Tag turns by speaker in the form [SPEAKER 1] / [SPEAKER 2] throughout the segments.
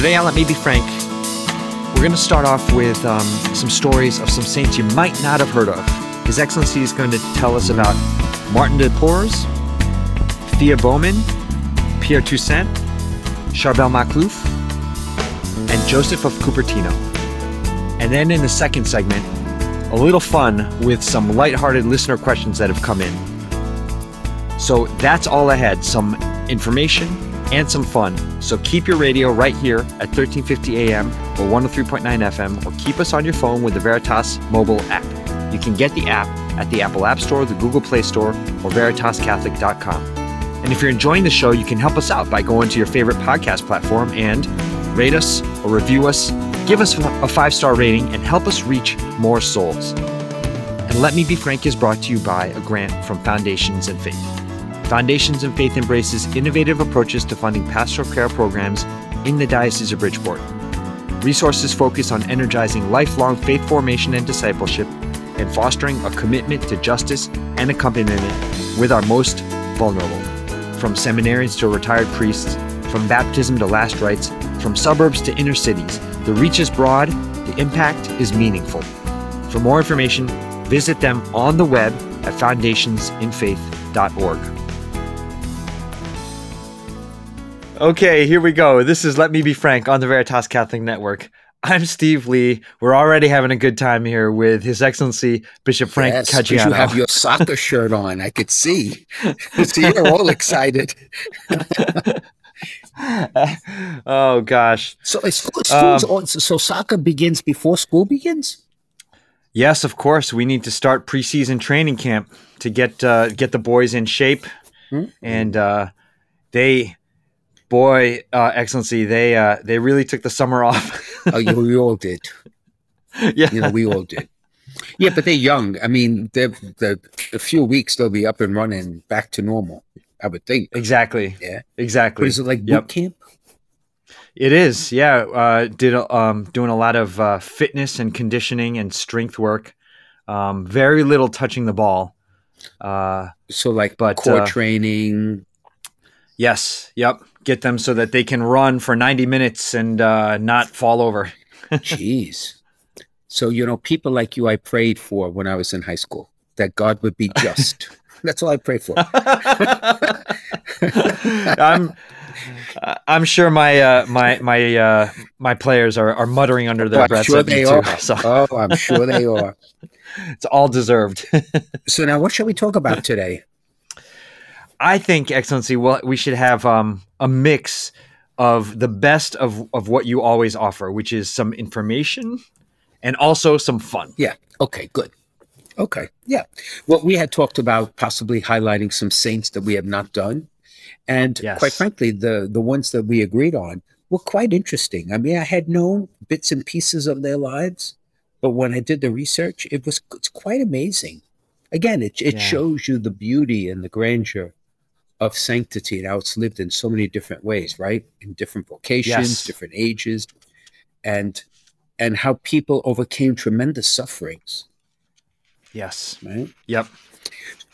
[SPEAKER 1] today on Let Me Be Frank, we're going to start off with um, some stories of some saints you might not have heard of. His Excellency is going to tell us about Martin de Porres, Thea Bowman, Pierre Toussaint, Charbel Makhlouf, and Joseph of Cupertino. And then in the second segment, a little fun with some lighthearted listener questions that have come in. So that's all ahead some information and some fun. So keep your radio right here at 1350 AM or 103.9 FM or keep us on your phone with the Veritas mobile app. You can get the app at the Apple App Store, the Google Play Store, or veritascatholic.com. And if you're enjoying the show, you can help us out by going to your favorite podcast platform and rate us or review us, give us a five star rating, and help us reach more souls. And Let Me Be Frank is brought to you by a grant from Foundations and Faith. Foundations and Faith embraces innovative approaches to funding pastoral care programs in the Diocese of Bridgeport. Resources focus on energizing lifelong faith formation and discipleship and fostering a commitment to justice and accompaniment with our most vulnerable. From seminarians to retired priests, from baptism to last rites, from suburbs to inner cities, the reach is broad, the impact is meaningful. For more information, visit them on the web at foundationsinfaith.org. Okay, here we go. This is Let Me Be Frank on the Veritas Catholic Network. I'm Steve Lee. We're already having a good time here with His Excellency Bishop Frank
[SPEAKER 2] yes,
[SPEAKER 1] Caggiano.
[SPEAKER 2] You have your soccer shirt on. I could see. so you're all excited.
[SPEAKER 1] oh gosh.
[SPEAKER 2] So school, schools, um, so soccer begins before school begins.
[SPEAKER 1] Yes, of course. We need to start preseason training camp to get uh, get the boys in shape, mm-hmm. and uh, they boy, uh, Excellency, they uh, they really took the summer off.
[SPEAKER 2] oh, yeah, we all did.
[SPEAKER 1] Yeah,
[SPEAKER 2] you know, we all did. Yeah, but they're young. I mean, they're, they're, a few weeks they'll be up and running, back to normal. I would think.
[SPEAKER 1] Exactly.
[SPEAKER 2] Yeah.
[SPEAKER 1] Exactly.
[SPEAKER 2] Is it like boot yep. camp?
[SPEAKER 1] It is. Yeah. Uh, did um, doing a lot of uh, fitness and conditioning and strength work. Um, very little touching the ball. Uh,
[SPEAKER 2] so like but, core uh, training.
[SPEAKER 1] Yes. Yep get them so that they can run for 90 minutes and uh, not fall over.
[SPEAKER 2] Jeez. So, you know, people like you, I prayed for when I was in high school that God would be just. That's all I pray for.
[SPEAKER 1] I'm, I'm sure my uh, my my uh, my players are, are muttering under their
[SPEAKER 2] oh,
[SPEAKER 1] breath.
[SPEAKER 2] Sure they are. So. Oh, I'm sure they are.
[SPEAKER 1] it's all deserved.
[SPEAKER 2] so now, what shall we talk about today?
[SPEAKER 1] I think, Excellency, well, we should have um, a mix of the best of, of what you always offer, which is some information and also some fun.
[SPEAKER 2] Yeah. Okay, good. Okay. Yeah. Well, we had talked about possibly highlighting some saints that we have not done. And yes. quite frankly, the, the ones that we agreed on were quite interesting. I mean, I had known bits and pieces of their lives, but when I did the research, it was it's quite amazing. Again, it, it yeah. shows you the beauty and the grandeur of sanctity and how it's lived in so many different ways, right? In different vocations, yes. different ages, and and how people overcame tremendous sufferings.
[SPEAKER 1] Yes.
[SPEAKER 2] Right.
[SPEAKER 1] Yep.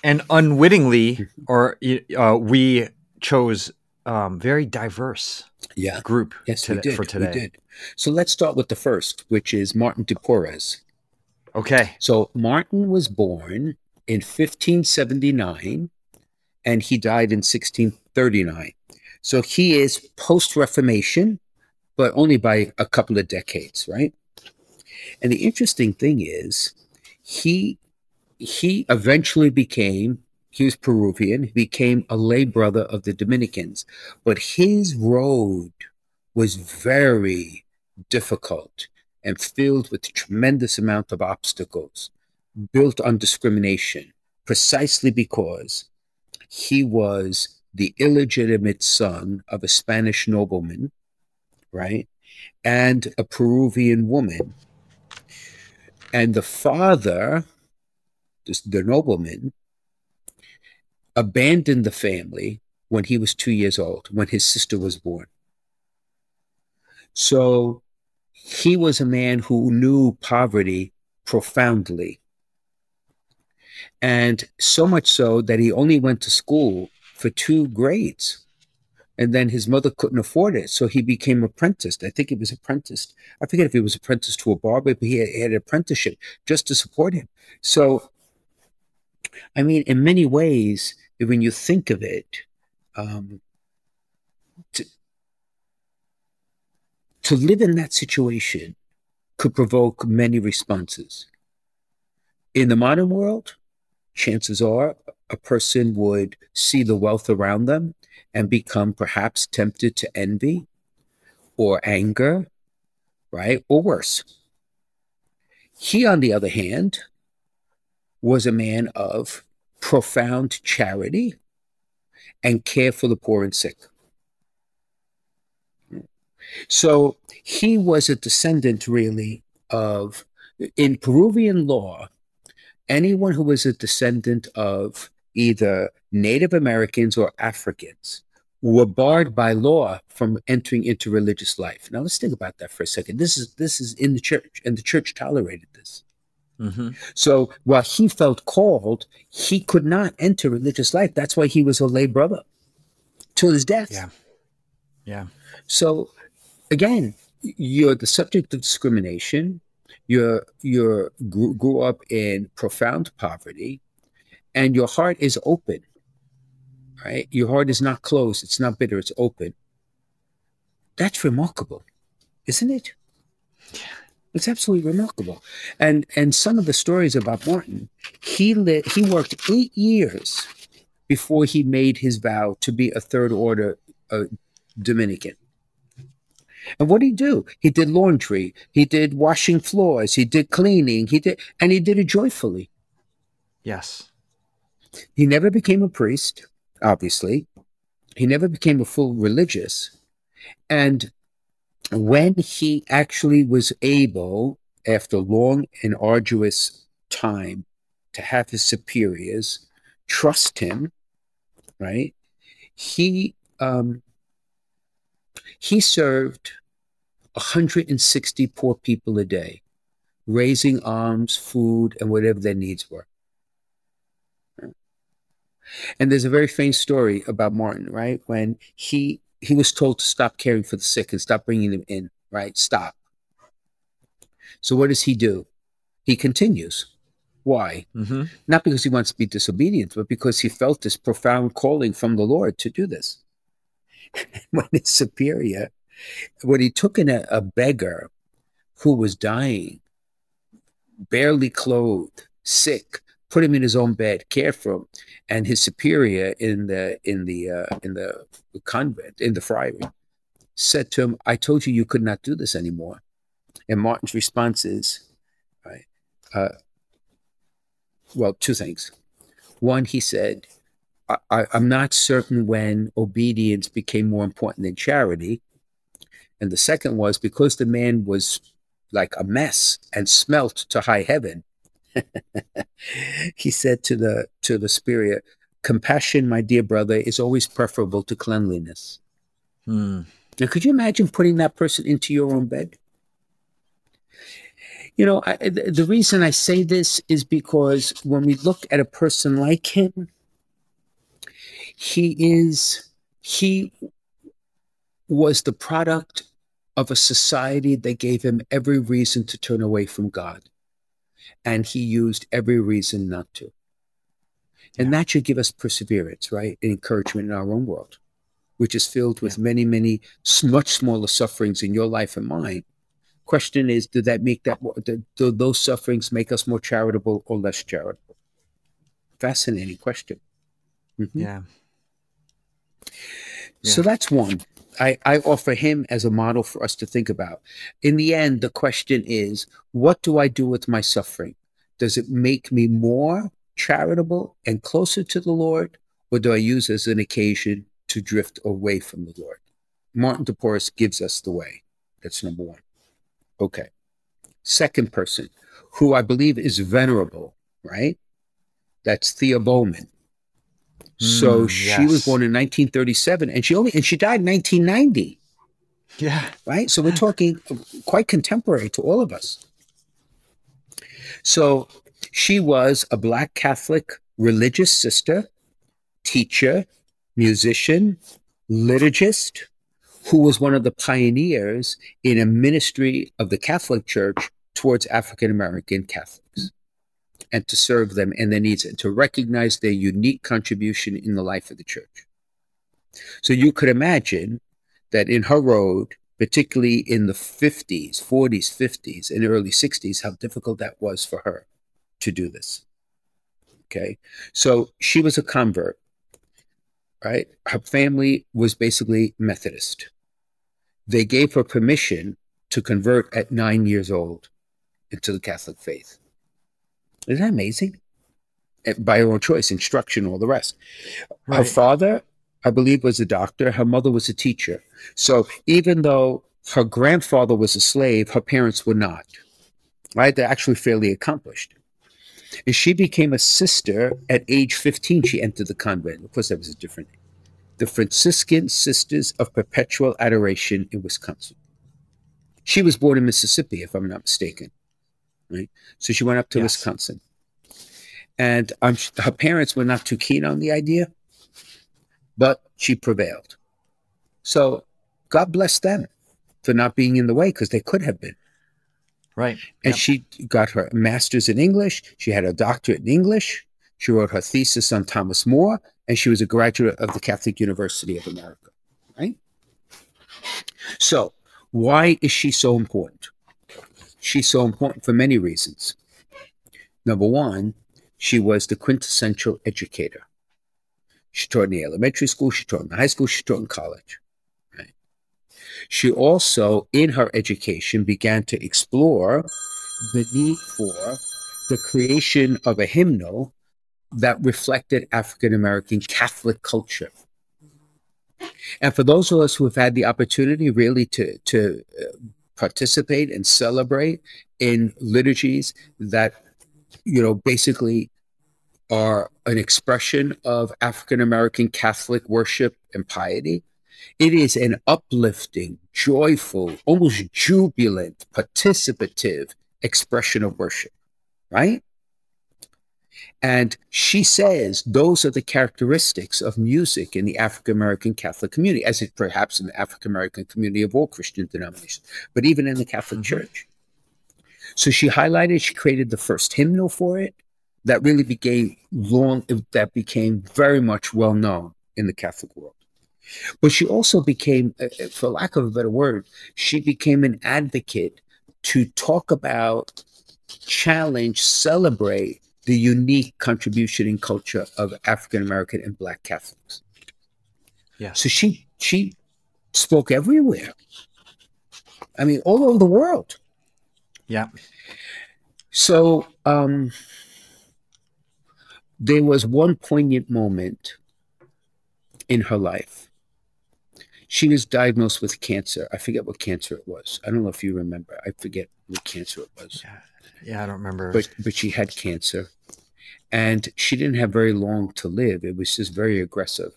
[SPEAKER 1] And unwittingly, mm-hmm. or uh, we chose um, very diverse
[SPEAKER 2] yeah.
[SPEAKER 1] group
[SPEAKER 2] yes,
[SPEAKER 1] to,
[SPEAKER 2] we did.
[SPEAKER 1] for today.
[SPEAKER 2] We did. So let's start with the first, which is Martin de Porres.
[SPEAKER 1] Okay.
[SPEAKER 2] So Martin was born in 1579 and he died in 1639. So he is post Reformation, but only by a couple of decades, right? And the interesting thing is, he he eventually became he was Peruvian, he became a lay brother of the Dominicans, but his road was very difficult and filled with a tremendous amount of obstacles built on discrimination, precisely because he was the illegitimate son of a Spanish nobleman, right? And a Peruvian woman. And the father, the nobleman, abandoned the family when he was two years old, when his sister was born. So he was a man who knew poverty profoundly and so much so that he only went to school for two grades and then his mother couldn't afford it, so he became apprenticed. I think he was apprenticed. I forget if he was apprenticed to a barber, but he had, he had an apprenticeship just to support him. So, I mean, in many ways, when you think of it, um, to, to live in that situation could provoke many responses. In the modern world, chances are a person would see the wealth around them and become perhaps tempted to envy or anger, right? Or worse. He, on the other hand, was a man of profound charity and care for the poor and sick. So he was a descendant, really, of, in Peruvian law, anyone who was a descendant of either Native Americans or Africans were barred by law from entering into religious life. Now let's think about that for a second. This is this is in the church, and the church tolerated this. Mm-hmm. So while he felt called, he could not enter religious life. That's why he was a lay brother till his death.
[SPEAKER 1] Yeah. Yeah.
[SPEAKER 2] So again, you're the subject of discrimination. You're you're grew, grew up in profound poverty, and your heart is open right? Your heart is not closed, it's not bitter, it's open. That's remarkable, isn't it? It's absolutely remarkable. And and some of the stories about Martin, he lit, he worked eight years before he made his vow to be a third order uh, Dominican. And what did he do? He did laundry, he did washing floors, he did cleaning, he did, and he did it joyfully.
[SPEAKER 1] Yes.
[SPEAKER 2] He never became a priest obviously. He never became a full religious. And when he actually was able, after long and arduous time, to have his superiors trust him, right? He um, he served 160 poor people a day, raising alms, food, and whatever their needs were. And there's a very famous story about Martin, right? When he he was told to stop caring for the sick and stop bringing them in, right? Stop. So what does he do? He continues. Why? Mm-hmm. Not because he wants to be disobedient, but because he felt this profound calling from the Lord to do this. when his superior, when he took in a, a beggar who was dying, barely clothed, sick, put him in his own bed, cared for him, and his superior in the in the uh, in the convent in the friary said to him, "I told you you could not do this anymore." And Martin's response is, right, uh, well, two things. One, he said, I, am not certain when obedience became more important than charity." And the second was because the man was like a mess and smelt to high heaven he said to the to the spirit, "Compassion, my dear brother, is always preferable to cleanliness." Hmm. Now, could you imagine putting that person into your own bed? You know, I, the reason I say this is because when we look at a person like him, he is he was the product of a society that gave him every reason to turn away from God and he used every reason not to. And that should give us perseverance, right? And encouragement in our own world, which is filled with yeah. many, many much smaller sufferings in your life and mine. Question is, do that make that do those sufferings make us more charitable or less charitable? Fascinating question.
[SPEAKER 1] Mm-hmm. Yeah.
[SPEAKER 2] So that's one. I, I offer him as a model for us to think about. In the end, the question is what do I do with my suffering? Does it make me more charitable and closer to the Lord, or do I use as an occasion to drift away from the Lord? Martin de Porres gives us the way. That's number one. Okay. Second person, who I believe is venerable, right? That's Thea Bowman. So mm, she yes. was born in 1937 and she only and she died in 1990.
[SPEAKER 1] Yeah.
[SPEAKER 2] Right? So we're talking quite contemporary to all of us. So she was a black Catholic religious sister, teacher, musician, liturgist who was one of the pioneers in a ministry of the Catholic Church towards African American Catholics and to serve them and their needs and to recognize their unique contribution in the life of the church. So you could imagine that in her road, particularly in the 50s, 40s, 50s, and early 60s, how difficult that was for her to do this. Okay. So she was a convert, right? Her family was basically Methodist. They gave her permission to convert at nine years old into the Catholic faith. Isn't that amazing? By her own choice, instruction, all the rest. Right. Her father, I believe, was a doctor. Her mother was a teacher. So even though her grandfather was a slave, her parents were not. Right? They're actually fairly accomplished. And she became a sister at age 15. She entered the convent. Of course, that was a different name. The Franciscan Sisters of Perpetual Adoration in Wisconsin. She was born in Mississippi, if I'm not mistaken right? So she went up to yes. Wisconsin, and um, her parents were not too keen on the idea, but she prevailed. So God bless them for not being in the way because they could have been.
[SPEAKER 1] Right.
[SPEAKER 2] And yep. she got her master's in English. She had a doctorate in English. She wrote her thesis on Thomas More, and she was a graduate of the Catholic University of America. Right. So, why is she so important? She's so important for many reasons. Number one, she was the quintessential educator. She taught in the elementary school, she taught in the high school, she taught in college. She also, in her education, began to explore the need for the creation of a hymnal that reflected African American Catholic culture. And for those of us who have had the opportunity really to, to uh, participate and celebrate in liturgies that, you know, basically are an expression of African American Catholic worship and piety. It is an uplifting, joyful, almost jubilant, participative expression of worship, right? And she says those are the characteristics of music in the African American Catholic community, as it perhaps in the African American community of all Christian denominations, but even in the Catholic mm-hmm. Church. So she highlighted, she created the first hymnal for it that really became long, that became very much well known in the Catholic world. But she also became, uh, uh, for lack of a better word, she became an advocate to talk about, challenge, celebrate the unique contribution and culture of African American and Black Catholics.
[SPEAKER 1] Yeah.
[SPEAKER 2] So she she spoke everywhere. I mean, all over the world.
[SPEAKER 1] Yeah.
[SPEAKER 2] So um, there was one poignant moment in her life. She was diagnosed with cancer. I forget what cancer it was. I don't know if you remember. I forget what cancer it was.
[SPEAKER 1] Yeah, yeah I don't remember.
[SPEAKER 2] But but she had cancer and she didn't have very long to live. It was just very aggressive.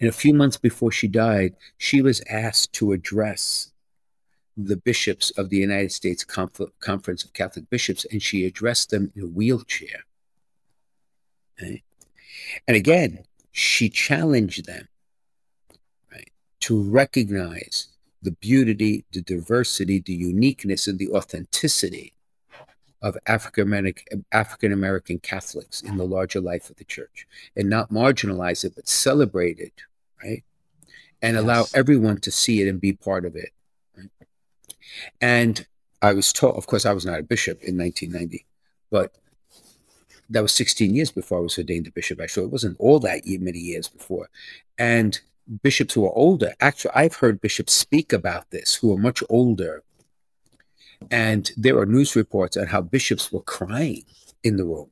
[SPEAKER 2] And a few months before she died, she was asked to address the bishops of the United States Conf- Conference of Catholic Bishops, and she addressed them in a wheelchair. And again, she challenged them right, to recognize the beauty, the diversity, the uniqueness, and the authenticity of African American Catholics in the larger life of the church and not marginalize it, but celebrate it, right? And yes. allow everyone to see it and be part of it. Right? And I was taught, of course, I was not a bishop in 1990, but that was 16 years before I was ordained a bishop. Actually, it wasn't all that many years before. And bishops who are older, actually, I've heard bishops speak about this who are much older and there are news reports on how bishops were crying in the room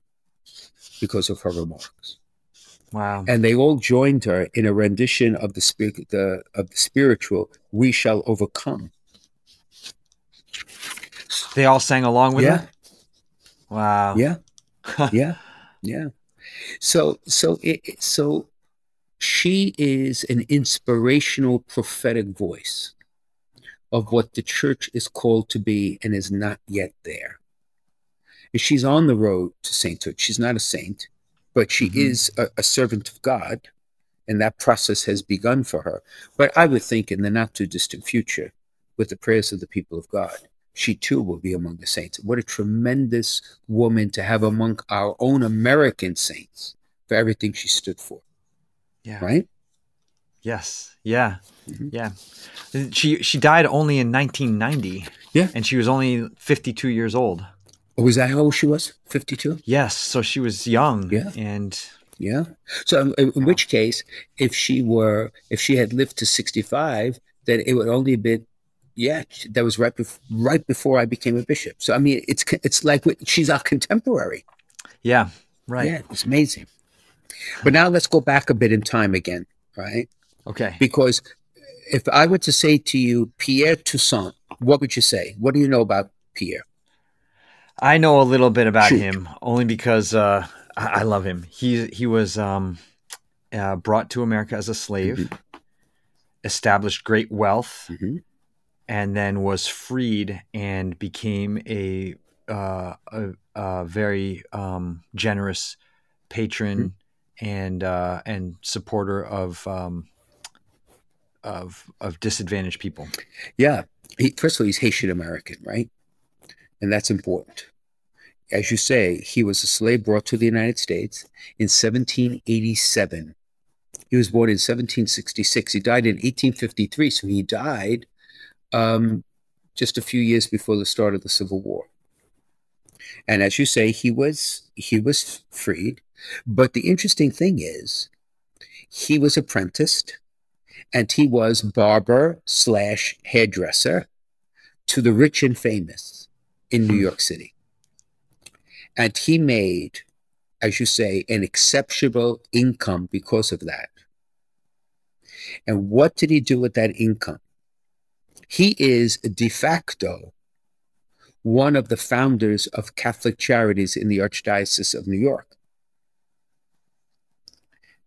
[SPEAKER 2] because of her remarks.
[SPEAKER 1] Wow.
[SPEAKER 2] And they all joined her in a rendition of the the of the spiritual We Shall Overcome.
[SPEAKER 1] They all sang along with
[SPEAKER 2] yeah.
[SPEAKER 1] her? Wow.
[SPEAKER 2] Yeah. yeah. Yeah. So so it, so she is an inspirational prophetic voice of what the church is called to be and is not yet there. And she's on the road to sainthood. She's not a saint, but she mm-hmm. is a, a, servant of God And that process has begun for her. But I would think in the not too distant future, with the prayers of the people of God, she too will be among the saints. What a tremendous woman to have among our own American saints for everything she stood for.
[SPEAKER 1] Yeah.
[SPEAKER 2] Right?
[SPEAKER 1] Yes. Yeah.
[SPEAKER 2] Mhm.
[SPEAKER 1] Yeah. She she died only in 1990.
[SPEAKER 2] Yeah.
[SPEAKER 1] And she was only 52 years old.
[SPEAKER 2] Or was that how old she was? 52?
[SPEAKER 1] Yes. So she was young.
[SPEAKER 2] Yeah.
[SPEAKER 1] And
[SPEAKER 2] Yeah. So in, in which case, if she were, if she had lived to 65, then it would only have been, yeah, that was right, bef- right before I became a bishop. So, I mean, it's, it's like she's our contemporary.
[SPEAKER 1] yeah. Right.
[SPEAKER 2] Yeah, it's amazing. But now let's go back a bit in time again, right?
[SPEAKER 1] Okay.
[SPEAKER 2] Because if I were to say to you, Pierre Toussaint, what would you say? What do you know about Pierre?
[SPEAKER 1] I know a little bit about
[SPEAKER 2] Shoot.
[SPEAKER 1] him only because uh, I, I love him. He he was um, uh, brought to America as a slave,
[SPEAKER 2] Mm-hmm.
[SPEAKER 1] established great wealth,
[SPEAKER 2] Mhm.
[SPEAKER 1] and then was freed and became a uh, a, a very um, generous patron
[SPEAKER 2] Mm-hmm.
[SPEAKER 1] And uh, and supporter of um, of of disadvantaged people.
[SPEAKER 2] Yeah. He, first of all, he's Haitian American, right? And that's important. As you say, he was a slave brought to the United States in 1787. He was born in 1766. He died in 1853. So he died um, just a few years before the start of the Civil War. And as you say, he was he was freed. But the interesting thing is, he was apprenticed and he was barber slash hairdresser to the rich and famous in New hmm. York City. And he made, as you say, an exceptional income because of that. And what did he do with that income? He is de facto one of the founders of Catholic Charities in the Archdiocese of New York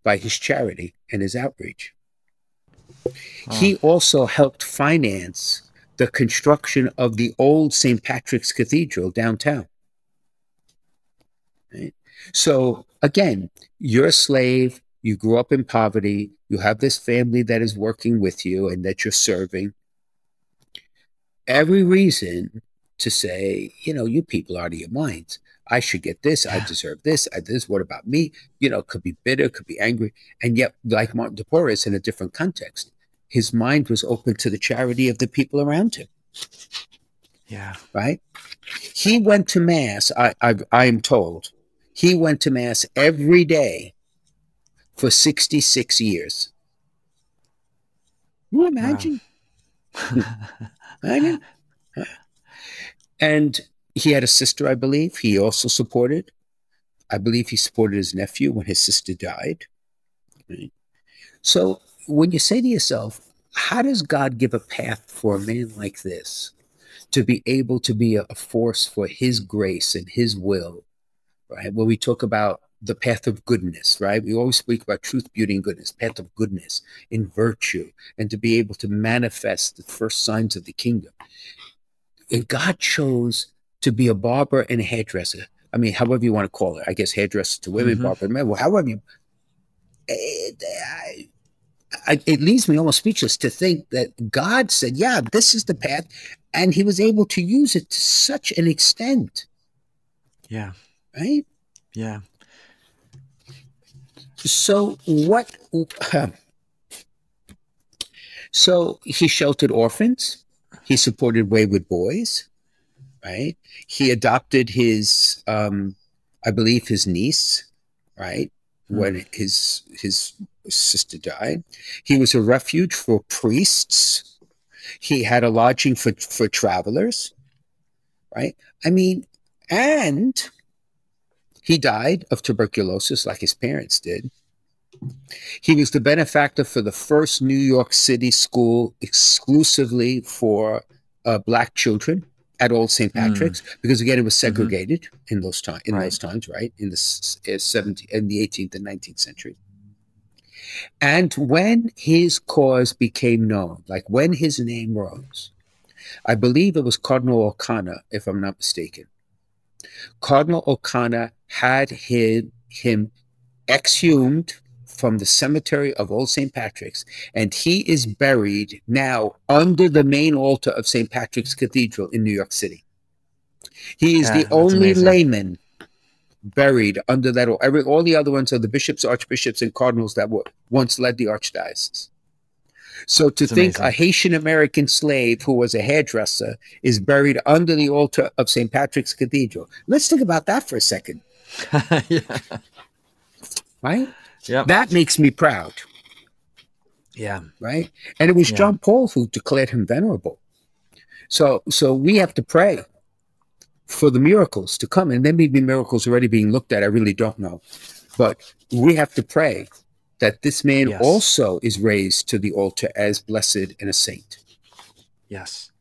[SPEAKER 2] by his charity and his outreach. He also helped finance the construction of the old St. Patrick's Cathedral downtown. Right? So, again, you're a slave, you grew up in poverty, you have this family that is working with you and that you're serving. Every reason to say, you know, you people are out of your minds. I should get this. I deserve this. I this. What about me? You know, could be bitter, could be angry. And yet, like Martin de Porres in a different context, his mind was open to the charity of the people around him,
[SPEAKER 1] Yeah.
[SPEAKER 2] right? He went to Mass, I, I, I am told, he went to Mass every day for 66 years. Can you imagine? i Imagine? And he had a sister, I believe, he also supported. I believe he supported his nephew when his sister died. So when you say to yourself, how does God give a path for a man like this to be able to be a, force for his grace and his will? Right? When we talk about the path of goodness, right? We always speak about truth, beauty, and goodness, path of goodness in virtue, and to be able to manifest the first signs of the kingdom. And God chose to be a barber and a hairdresser. I mean, however you want to call it. I guess hairdresser to women,
[SPEAKER 1] Mhm.
[SPEAKER 2] barber to men. Well, however you. It, I, I, it leaves me almost speechless to think that God said, "Yeah, this is the path," and He was able to use it to such an extent,
[SPEAKER 1] Yeah.
[SPEAKER 2] right?
[SPEAKER 1] Yeah.
[SPEAKER 2] So what? so he sheltered orphans. He supported wayward boys, right? He adopted his, um, I believe, his niece, right? When his his sister died, he was a refuge for priests. He had a lodging for for travelers, right? I mean, and he died of tuberculosis like his parents did. He was the benefactor for the first New York City school exclusively for uh, black children at Old St. Patrick's, because again, it was segregated in those times. In
[SPEAKER 1] Right.
[SPEAKER 2] those times, right in the uh, 17th, in the 18th and 19th century. And when his cause became known, like when his name rose, I believe it was Cardinal O'Connor, if I'm not mistaken. Cardinal O'Connor had him, him exhumed from the cemetery of Old St. Patrick's, and he is buried now under the main altar of St. Patrick's Cathedral in New York City. He is
[SPEAKER 1] Yeah,
[SPEAKER 2] the
[SPEAKER 1] ah,
[SPEAKER 2] only
[SPEAKER 1] amazing.
[SPEAKER 2] layman buried under that. Every all the other ones are the bishops, archbishops, and cardinals that were once led the archdiocese. So to
[SPEAKER 1] It's
[SPEAKER 2] think
[SPEAKER 1] amazing.
[SPEAKER 2] a Haitian American slave who was a hairdresser is buried under the altar of St. Patrick's Cathedral. Let's think about that for a second,
[SPEAKER 1] yeah.
[SPEAKER 2] right?
[SPEAKER 1] Yep.
[SPEAKER 2] That makes me proud,
[SPEAKER 1] yeah.
[SPEAKER 2] right? And it was
[SPEAKER 1] Yeah.
[SPEAKER 2] John Paul who declared him venerable. So so we have to pray for the miracles to come. And there may be miracles already being looked at. I really don't know. But we have to pray that this man
[SPEAKER 1] Yes.
[SPEAKER 2] also is raised to the altar as blessed and a saint.
[SPEAKER 1] Yes.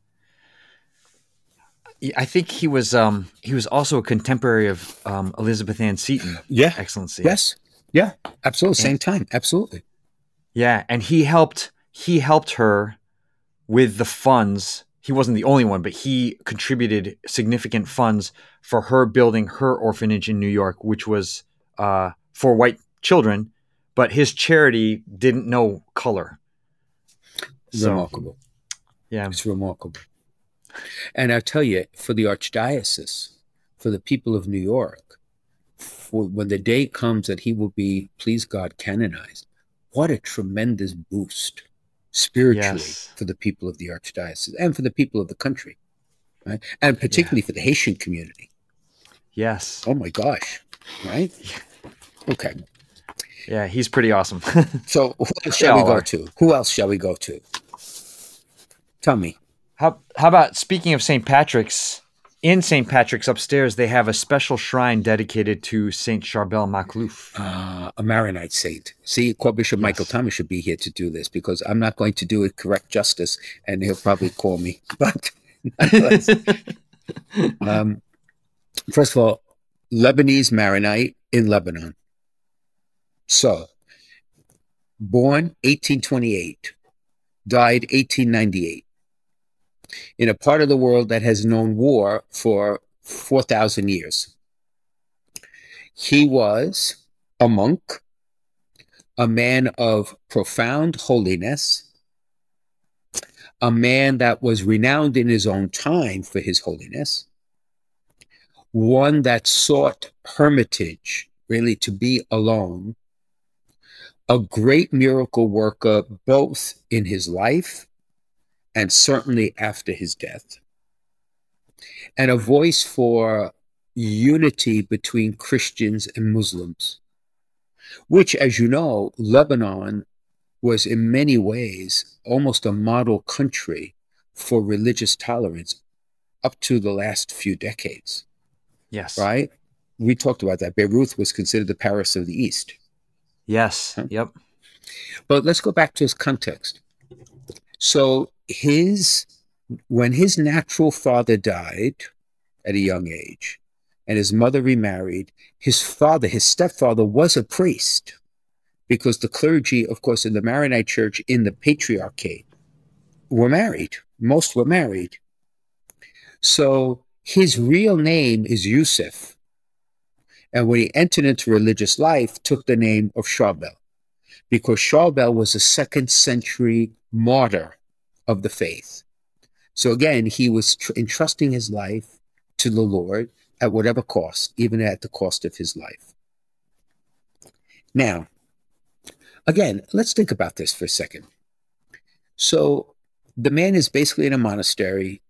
[SPEAKER 1] I think he was um he was also a contemporary of um Elizabeth Ann Seton,
[SPEAKER 2] Yeah.
[SPEAKER 1] Excellency.
[SPEAKER 2] Yes. Yeah. Absolutely. Same time. Absolutely.
[SPEAKER 1] Yeah, and he helped he helped her with the funds. He wasn't the only one, but he contributed significant funds for her building her orphanage in New York, which was uh, for white children. But his charity didn't know color. So
[SPEAKER 2] remarkable.
[SPEAKER 1] yeah,
[SPEAKER 2] It's remarkable. And I tell you, for the archdiocese, for the people of New York, for when the day comes that he will be, please God, canonized, what a tremendous boost spiritually
[SPEAKER 1] Yes.
[SPEAKER 2] for the people of the archdiocese and for the people of the country, right? And particularly for the Haitian community.
[SPEAKER 1] yes,
[SPEAKER 2] Oh my gosh, right? Okay.
[SPEAKER 1] yeah, he's pretty awesome.
[SPEAKER 2] So who else shall we go
[SPEAKER 1] are.
[SPEAKER 2] to? Who else shall we go to? Tell me.
[SPEAKER 1] How how about speaking of St. Patrick's? In St. Patrick's upstairs, they have a special shrine dedicated to Saint Charbel Makhlouf.
[SPEAKER 2] uh, a Maronite saint. See, Chorbishop Michael Thomas should be here to do this because I'm not going to do it correct justice, and he'll probably call me. But um, first of all, Lebanese Maronite in Lebanon. So, born 1828, died 1898, in a part of the world that has known war for 4,000 years. He was a monk, a man of profound holiness, a man that was renowned in his own time for his holiness, one that sought hermitage, really to be alone, a great miracle worker both in his life and certainly after his death, and a voice for unity between Christians and Muslims, which, as you know, Lebanon was in many ways almost a model country for religious tolerance up to the last few decades,
[SPEAKER 1] yes.
[SPEAKER 2] right? We talked about that. Beirut was considered the Paris of the East.
[SPEAKER 1] Yes.
[SPEAKER 2] Huh?
[SPEAKER 1] Yep.
[SPEAKER 2] But let's go back to his context. So his when his natural father died at a young age and his mother remarried, his father, his stepfather was a priest because the clergy, of course, in the Maronite church in the patriarchate were married. Most were married. So his real name is Yusuf. And when he entered into religious life, took the name of Charbel because Charbel was a second century martyr of the faith. So again, he was tr- entrusting his life to the Lord at whatever cost, even at the cost of his life. Now, again, let's think about this for a second. So the man is basically in a monastery,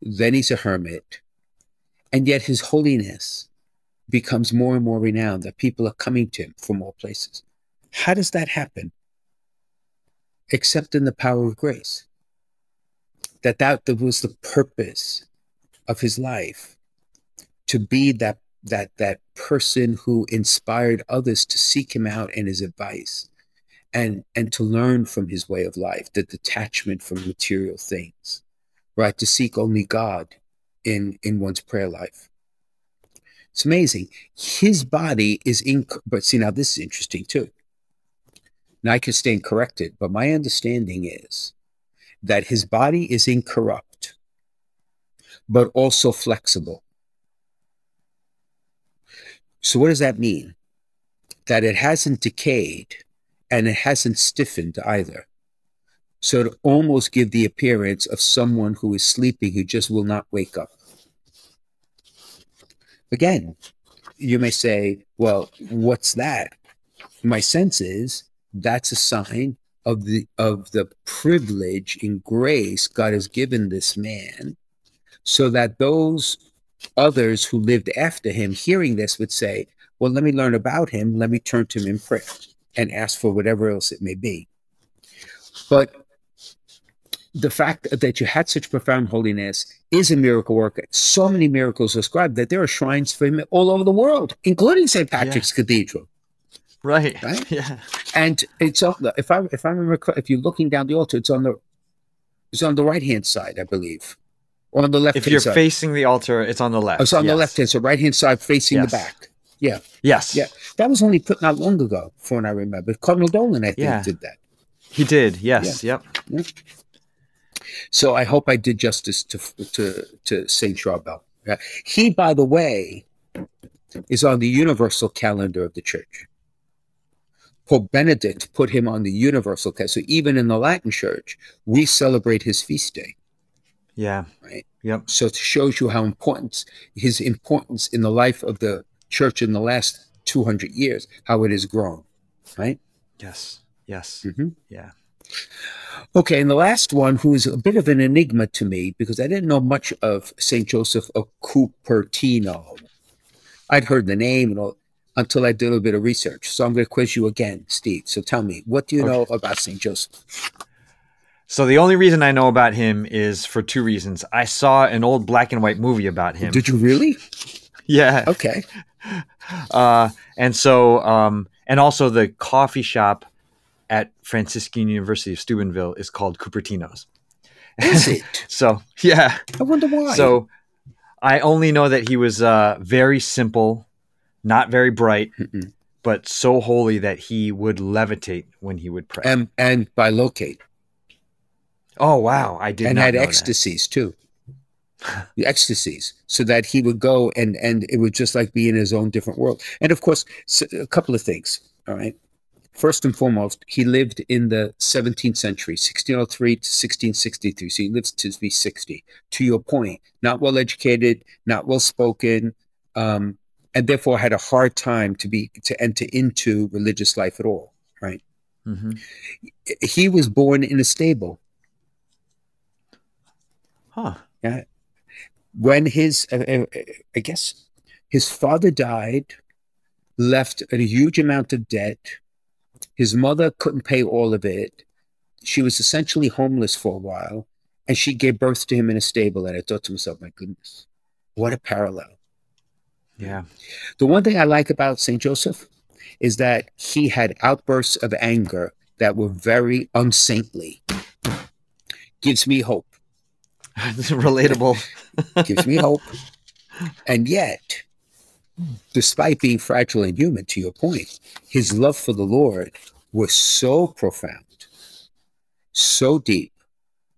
[SPEAKER 2] then he's a hermit, and yet his holiness becomes more and more renowned that people are coming to him from all places. How does that happen? Except in the power of grace. That that, was the purpose of his life, to be that that that person who inspired others to seek him out and his advice, and and to learn from his way of life, the detachment from material things, right? To seek only God in in one's prayer life. It's amazing. His body is in, but see now this is interesting too. Now I can stand corrected, but my understanding is that his body is incorrupt, but also flexible. So what does that mean? That it hasn't decayed and it hasn't stiffened either. So to almost give the appearance of someone who is sleeping who just will not wake up. Again, you may say, well, what's that? My sense is that's a sign of the of the privilege and grace God has given this man, so that those others who lived after him hearing this would say, Well, let me learn about him, let me turn to him in prayer and ask for whatever else it may be. But the fact that you had such profound holiness is a miracle worker. So many miracles ascribed that there are shrines for him all over the world, including St. Patrick's yeah. Cathedral.
[SPEAKER 1] Right.
[SPEAKER 2] Right.
[SPEAKER 1] Yeah.
[SPEAKER 2] And it's on the if I if I remember if you're looking down the altar, it's on the it's on the right hand side, I believe. Or on the left
[SPEAKER 1] If you're
[SPEAKER 2] side.
[SPEAKER 1] facing the altar, it's on the left.
[SPEAKER 2] Oh, it's on
[SPEAKER 1] yes.
[SPEAKER 2] the left hand, so right hand side facing
[SPEAKER 1] Yes.
[SPEAKER 2] the back. Yeah.
[SPEAKER 1] Yes.
[SPEAKER 2] Yeah. That was only put not long ago, from what I remember. Cardinal Dolan, I think,
[SPEAKER 1] Yeah.
[SPEAKER 2] did that.
[SPEAKER 1] He did. Yes. Yep.
[SPEAKER 2] So I hope I did justice to to to Saint Charbel. Yeah. He, by the way, is on the universal calendar of the church. Pope Benedict put him on the universal calendar. So even in the Latin church, we celebrate his feast day.
[SPEAKER 1] Yeah.
[SPEAKER 2] Right.
[SPEAKER 1] Yep.
[SPEAKER 2] So it shows you how important his importance in the life of the church in the last 200 years, how it has grown. Right.
[SPEAKER 1] Yes. Yes.
[SPEAKER 2] Mhm.
[SPEAKER 1] Yeah.
[SPEAKER 2] Okay, and the last one, who is a bit of an enigma to me because I didn't know much of Saint Joseph of Cupertino. I'd heard the name and all until I did a little bit of research. So I'm going to quiz you again, Steve. So tell me, what do you know about Saint Joseph?
[SPEAKER 1] So the only reason I know about him is for two reasons. I saw an old black and white movie about him.
[SPEAKER 2] Did you really?
[SPEAKER 1] yeah.
[SPEAKER 2] Okay.
[SPEAKER 1] Uh, and so, um, and also the coffee shop at Franciscan University of Steubenville is called Cupertino's.
[SPEAKER 2] Is it?
[SPEAKER 1] So yeah.
[SPEAKER 2] I wonder why.
[SPEAKER 1] So I only know that he was uh, very simple, not very bright,
[SPEAKER 2] Mm-mm.
[SPEAKER 1] but so holy that he would levitate when he would pray.
[SPEAKER 2] and and bilocate
[SPEAKER 1] oh wow, I did
[SPEAKER 2] and
[SPEAKER 1] not
[SPEAKER 2] had
[SPEAKER 1] know that.
[SPEAKER 2] ecstasies too. The ecstasies, so that he would go and and it would just like be in his own different world. And of course, a couple of things. All right. First and foremost, he lived in the 17th century, 1603 to 1663. So he lives to be 60. To your point, not well educated, not well spoken, um, and therefore had a hard time to be to enter into religious life at all. Right.
[SPEAKER 1] Mhm.
[SPEAKER 2] He was born in a stable.
[SPEAKER 1] Huh. Yeah.
[SPEAKER 2] When his uh, uh, i guess his father died left a huge amount of debt his mother couldn't pay all of it she was essentially homeless for a while and she gave birth to him in a stable and i thought to myself my goodness what a parallel
[SPEAKER 1] Yeah.
[SPEAKER 2] the one thing i like about st joseph is that he had outbursts of anger that were very unsaintly gives me hope
[SPEAKER 1] Relatable.
[SPEAKER 2] gives me hope. And yet, despite being fragile and human, to your point, his love for the Lord was so profound, so deep,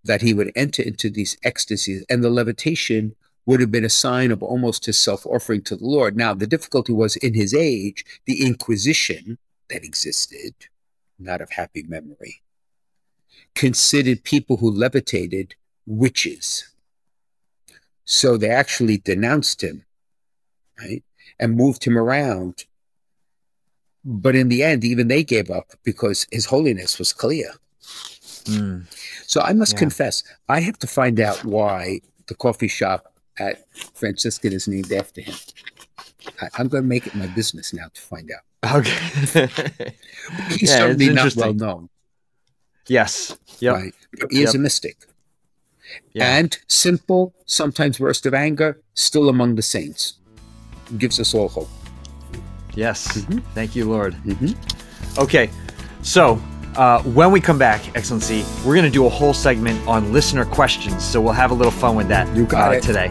[SPEAKER 2] that he would enter into these ecstasies, and the levitation would have been a sign of almost his self offering to the Lord. Now, the difficulty was in his age, the Inquisition that existed, not of happy memory, considered people who levitated witches. So they actually denounced him, right? And moved him around. But in the end, even they gave up because his holiness was clear.
[SPEAKER 1] Mm.
[SPEAKER 2] So I must
[SPEAKER 1] Yeah.
[SPEAKER 2] confess, I have to find out why the coffee shop at Franciscan is named after him. I, I'm going to make it my business now to find out.
[SPEAKER 1] Okay.
[SPEAKER 2] He's
[SPEAKER 1] Yeah,
[SPEAKER 2] certainly not well known,
[SPEAKER 1] yes. Yep.
[SPEAKER 2] right? He is
[SPEAKER 1] Yep.
[SPEAKER 2] a mystic.
[SPEAKER 1] Yeah.
[SPEAKER 2] And simple, sometimes burst of anger, still among the saints. Gives us all hope.
[SPEAKER 1] yes.
[SPEAKER 2] Mhm.
[SPEAKER 1] Thank you, Lord.
[SPEAKER 2] Mhm.
[SPEAKER 1] Okay. So, uh, when we come back, Excellency, we're going to do a whole segment on listener questions. So, we'll have a little fun with that
[SPEAKER 2] You got
[SPEAKER 1] uh,
[SPEAKER 2] it.
[SPEAKER 1] today.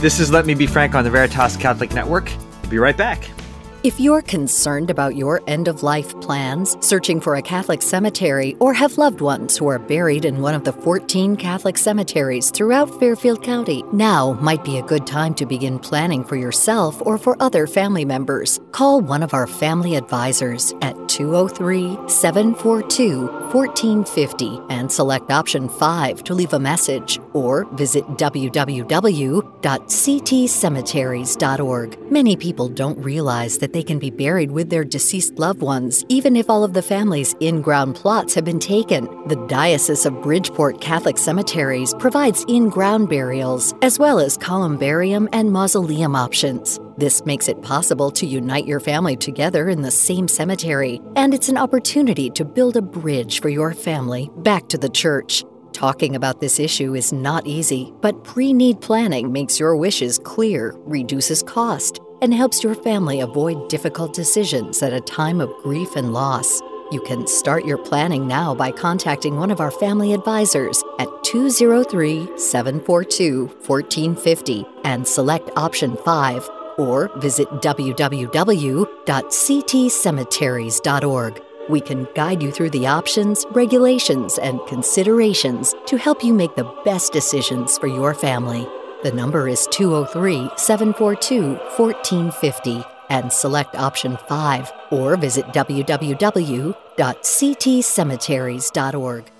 [SPEAKER 1] This is Let Me Be Frank on the Veritas Catholic Network. We'll be right back.
[SPEAKER 3] If you're concerned about your end of life plans, searching for a Catholic cemetery, or have loved ones who are buried in one of the 14 Catholic cemeteries throughout Fairfield County, now might be a good time to begin planning for yourself or for other family members. Call one of our family advisors at 203 742 1450 and select option 5 to leave a message or visit www.ctcemeteries.org. Many people don't realize that they can be buried with their deceased loved ones, even if all of the family's in ground plots have been taken. The Diocese of Bridgeport Catholic Cemeteries provides in ground burials, as well as columbarium and mausoleum options. This makes it possible to unite your family together in the same cemetery, and it's an opportunity to build a bridge for your family back to the church. Talking about this issue is not easy, but pre need planning makes your wishes clear, reduces cost, and helps your family avoid difficult decisions at a time of grief and loss. You can start your planning now by contacting one of our family advisors at 203 742 1450 and select option 5 or visit www.ctcemeteries.org. We can guide you through the options, regulations, and considerations to help you make the best decisions for your family. The number is 203 742 1450 and select option 5 or visit www.ctcemeteries.org.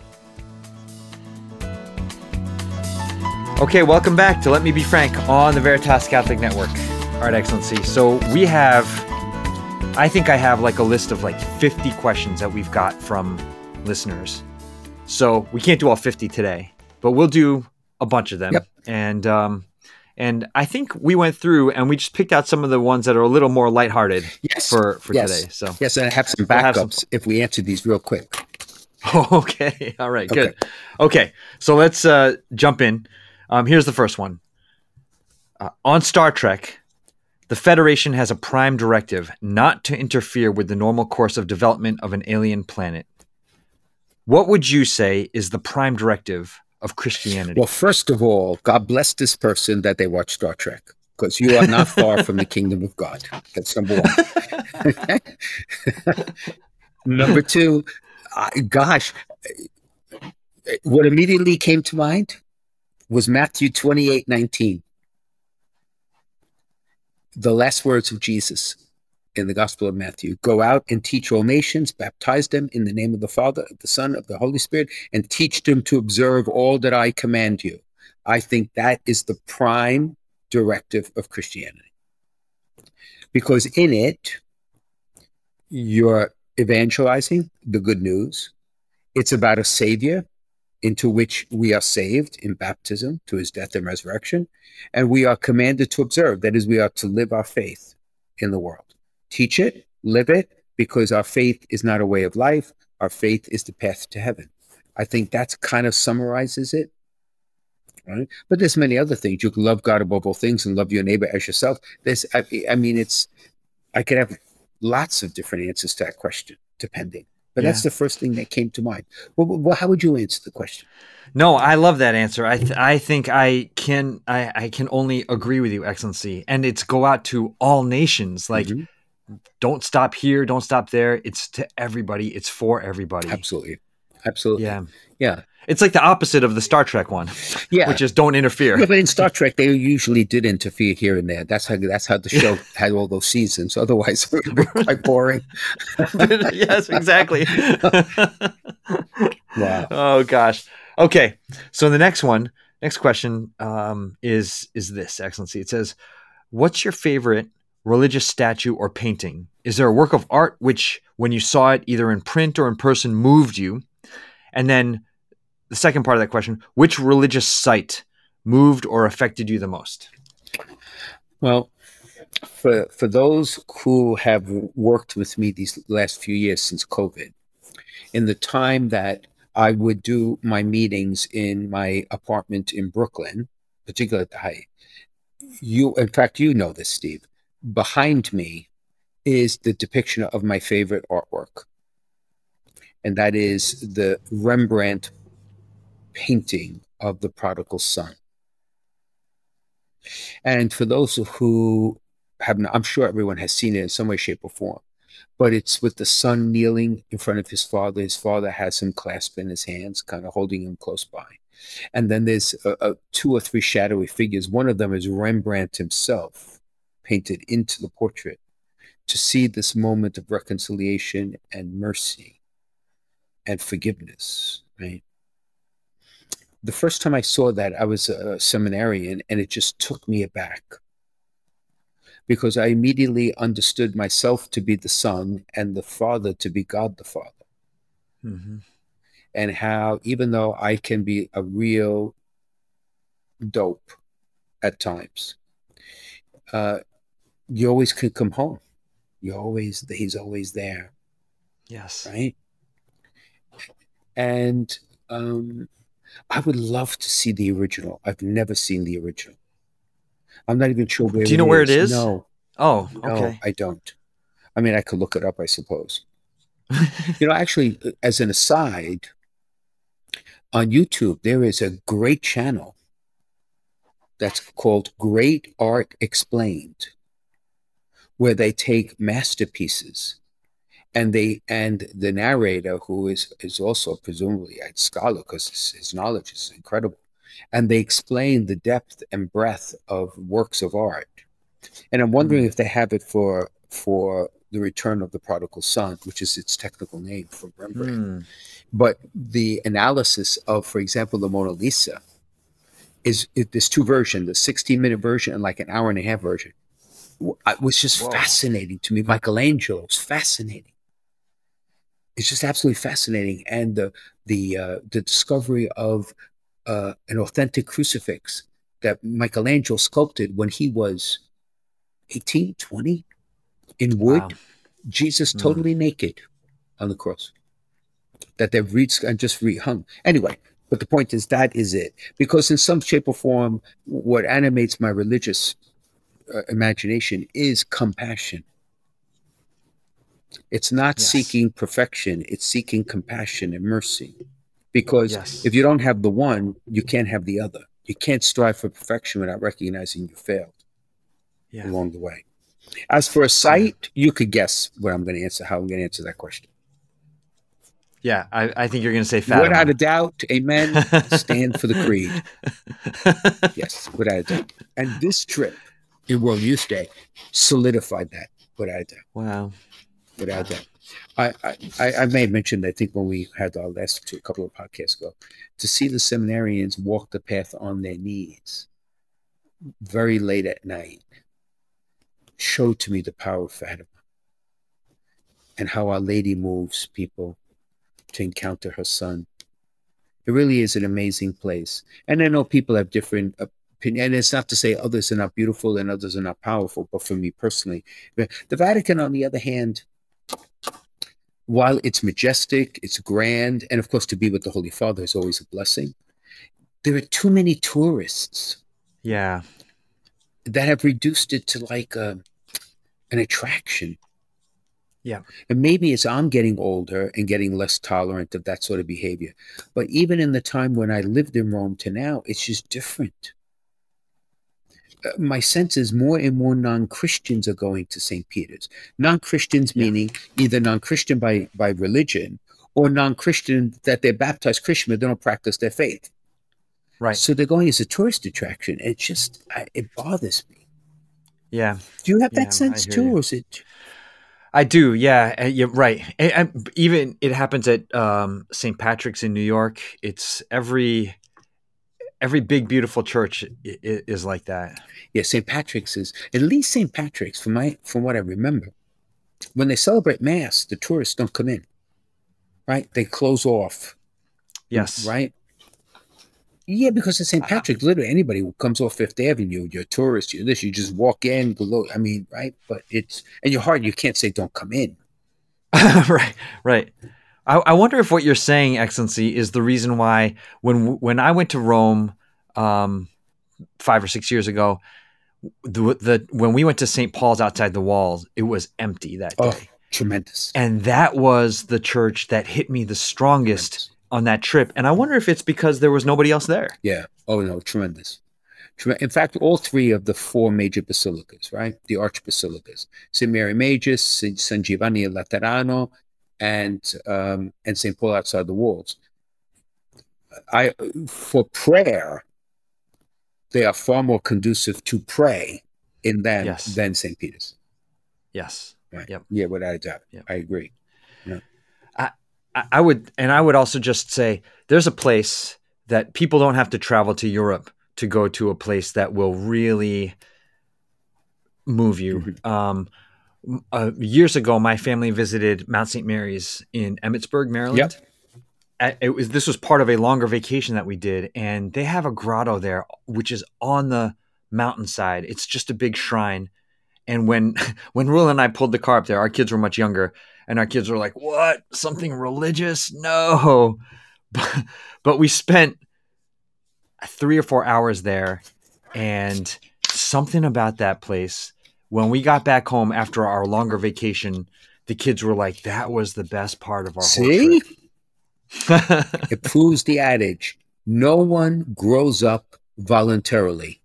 [SPEAKER 1] Okay, welcome back to Let Me Be Frank on the Veritas Catholic Network. All right, Excellency. So we have, I think I have like a list of like 50 questions that we've got from listeners. So we can't do all 50 today, but we'll do a bunch of them.
[SPEAKER 2] Yep.
[SPEAKER 1] And um, and I think we went through and we just picked out some of the ones that are a little more lighthearted
[SPEAKER 2] Yes.
[SPEAKER 1] for for
[SPEAKER 2] yes.
[SPEAKER 1] today. So
[SPEAKER 2] Yes, and I have some
[SPEAKER 1] We'll have
[SPEAKER 2] backups
[SPEAKER 1] some-
[SPEAKER 2] if we answer these real quick.
[SPEAKER 1] okay, all right, good. Okay, so let's uh, jump in. Um, here's the first one. Uh, on Star Trek, the Federation has a prime directive not to interfere with the normal course of development of an alien planet. What would you say is the prime directive of Christianity?
[SPEAKER 2] Well, first of all, God bless this person that they watch Star Trek because you are not far from the kingdom of God. That's number one. number two, gosh, what immediately came to mind was Matthew 28 19. The last words of Jesus in the Gospel of Matthew Go out and teach all nations, baptize them in the name of the Father, of the Son, of the Holy Spirit, and teach them to observe all that I command you. I think that is the prime directive of Christianity. Because in it, you're evangelizing the good news. It's about a savior into which we are saved in baptism to his death and resurrection. And we are commanded to observe. That is, we are to live our faith in the world. Teach it, live it, because our faith is not a way of life. Our faith is the path to heaven. I think that kind of summarizes it. Right? But there's many other things. You can love God above all things and love your neighbor as yourself. There's, I, I mean, it's, I could have lots of different answers to that question, depending. But that's the first thing that came to mind. Well, well, how would you answer the question?
[SPEAKER 1] No, I love that answer. I th- I think I can I, I can only agree with you, Excellency. And it's go out to all nations. Like
[SPEAKER 2] Mhm.
[SPEAKER 1] don't stop here, don't stop there. It's to everybody. It's for everybody.
[SPEAKER 2] Absolutely. Absolutely.
[SPEAKER 1] Yeah.
[SPEAKER 2] Yeah.
[SPEAKER 1] It's like the opposite of the Star Trek one,
[SPEAKER 2] Yeah.
[SPEAKER 1] which is don't interfere.
[SPEAKER 2] Yeah, but in Star Trek, they usually did interfere here and there. That's how that's how the show had all those seasons. Otherwise, it would be quite boring.
[SPEAKER 1] yes, exactly.
[SPEAKER 2] Wow.
[SPEAKER 1] Oh gosh. Okay. So the next one, next question um, is is this, Excellency. It says, "What's your favorite religious statue or painting? Is there a work of art which, when you saw it either in print or in person, moved you?" And then the second part of that question, which religious site moved or affected you the most?
[SPEAKER 2] Well, for for those who have worked with me these last few years since COVID, in the time that I would do my meetings in my apartment in Brooklyn, particularly at the Height, you, in fact, you know this, Steve. Behind me is the depiction of my favorite artwork, and that is the Rembrandt painting of the prodigal son. And for those who have not, I'm sure everyone has seen it in some way, shape, or form. But it's with the son kneeling in front of his father. His father has him clasped in his hands, kind of holding him close by. And then there's two or three shadowy figures. One of them is Rembrandt himself, painted into the portrait, to see this moment of reconciliation and mercy and forgiveness, right? The first time I saw that, I was a seminarian, and it just took me aback because I immediately understood myself to be the Son and the Father to be God the Father. Mm-hmm. And how, even though I can be a real dope at times, uh, you always can come home. You always, he's always there.
[SPEAKER 1] Yes.
[SPEAKER 2] Right. And um, I would love to see the original. I've never seen the original. I'm not even sure where.
[SPEAKER 1] Do you know where it is?
[SPEAKER 2] No.
[SPEAKER 1] Oh,
[SPEAKER 2] okay.
[SPEAKER 1] No,
[SPEAKER 2] I don't. I mean, I could look it up, I suppose. you know, actually, as an aside, on YouTube there is a great channel that's called Great Art Explained, where they take masterpieces and they and the narrator who is is also presumably a scholar because his, his, knowledge is incredible and they explain the depth and breadth of works of art and i'm wondering mm. if they have it for for the return of the prodigal son which is its technical name for rembrandt mm. but the analysis of for example the mona lisa is it, there's two versions the 16 minute version and like an hour and a half version it was just Whoa. fascinating to me michelangelo was fascinating it's just absolutely fascinating. And the the uh, the discovery of uh, an authentic crucifix that Michelangelo sculpted when he was 18, 20 in wood, wow. Jesus hmm. totally mm. naked on the cross. That they've re- and just rehung. Anyway, but the point is that is it. Because in some shape or form, what animates my religious uh, imagination is compassion. It's not yes. seeking perfection, it's seeking compassion and mercy. Because yes. if you don't have the one, you can't have the other. You can't strive for perfection without recognizing you failed yeah. along the way. As for a sight, you could guess what I'm going to answer, how I'm going to answer that question.
[SPEAKER 1] Yeah, I, I think you're going to say Fatima.
[SPEAKER 2] Without a doubt, amen. stand for the creed. yes, without a doubt. And this trip in World Youth Day solidified that without a doubt.
[SPEAKER 1] Wow
[SPEAKER 2] without that. I, I, I may have mentioned, I think when we had our last two, couple of podcasts ago, to see the seminarians walk the path on their knees very late at night showed to me the power of Fatima and how Our Lady moves people to encounter her son. It really is an amazing place. And I know people have different opinions. And it's not to say others are not beautiful and others are not powerful, but for me personally, the Vatican, on the other hand, while it's majestic, it's grand, and of course, to be with the Holy Father is always a blessing, there are too many tourists.
[SPEAKER 1] Yeah.
[SPEAKER 2] That have reduced it to like a, an attraction.
[SPEAKER 1] Yeah.
[SPEAKER 2] And maybe as I'm getting older and getting less tolerant of that sort of behavior. But even in the time when I lived in Rome to now, it's just different my sense is more and more non-Christians are going to St. Peter's. Non-Christians yeah. meaning either non-Christian by by religion or non-Christian that they're baptized Christian but they don't practice their faith.
[SPEAKER 1] Right.
[SPEAKER 2] So they're going as a tourist attraction. It just I, it bothers me.
[SPEAKER 1] Yeah.
[SPEAKER 2] Do you have that yeah, sense too, you. or is it?
[SPEAKER 1] I do, yeah, you're right. even it happens at um, St. Patrick's in New York. It's every every big beautiful church is, like that.
[SPEAKER 2] Yeah, St. Patrick's is at least St. Patrick's from my from what I remember. When they celebrate mass, the tourists don't come in. Right? They close off.
[SPEAKER 1] Yes.
[SPEAKER 2] Right? Yeah, because it's St. Patrick's, literally anybody who comes off Fifth Avenue, you're a tourist, you're this, you just walk in, below. I mean, right? But it's and your heart, you can't say don't come in.
[SPEAKER 1] right, right. I, I, wonder if what you're saying, Excellency, is the reason why when when I went to Rome um, five or six years ago, the, the when we went to St. Paul's outside the walls, it was empty that oh, day.
[SPEAKER 2] Oh, tremendous!
[SPEAKER 1] And that was the church that hit me the strongest tremendous. on that trip. And I wonder if it's because there was nobody else there.
[SPEAKER 2] Yeah. Oh no, tremendous, In fact, all three of the four major basilicas, right? The archbasilicas, St. Mary Major, St. San Giovanni Laterano, and um, and St. Paul outside the walls. I for prayer, they are far more conducive to pray in them
[SPEAKER 1] Yes.
[SPEAKER 2] than St. Peter's.
[SPEAKER 1] Yes.
[SPEAKER 2] Right.
[SPEAKER 1] Yep.
[SPEAKER 2] Yeah, without a doubt.
[SPEAKER 1] Yep.
[SPEAKER 2] I agree.
[SPEAKER 1] I, I would, and I would also just say there's a place that people don't have to travel to Europe to go to a place that will really move you. Um, m- uh, years ago, my family visited Mount St. Mary's in Emmitsburg, Maryland.
[SPEAKER 2] Yep.
[SPEAKER 1] It was this was part of a longer vacation that we did, and they have a grotto there, which is on the mountainside. It's just a big shrine. And when when Rula and I pulled the car up there, our kids were much younger, and our kids were like, "What? Something religious? No!" But, but we spent three or four hours there, and something about that place. When we got back home after our longer vacation, the kids were like, "That was the best part of our
[SPEAKER 2] See?
[SPEAKER 1] whole trip."
[SPEAKER 2] it proves the adage no one grows up voluntarily.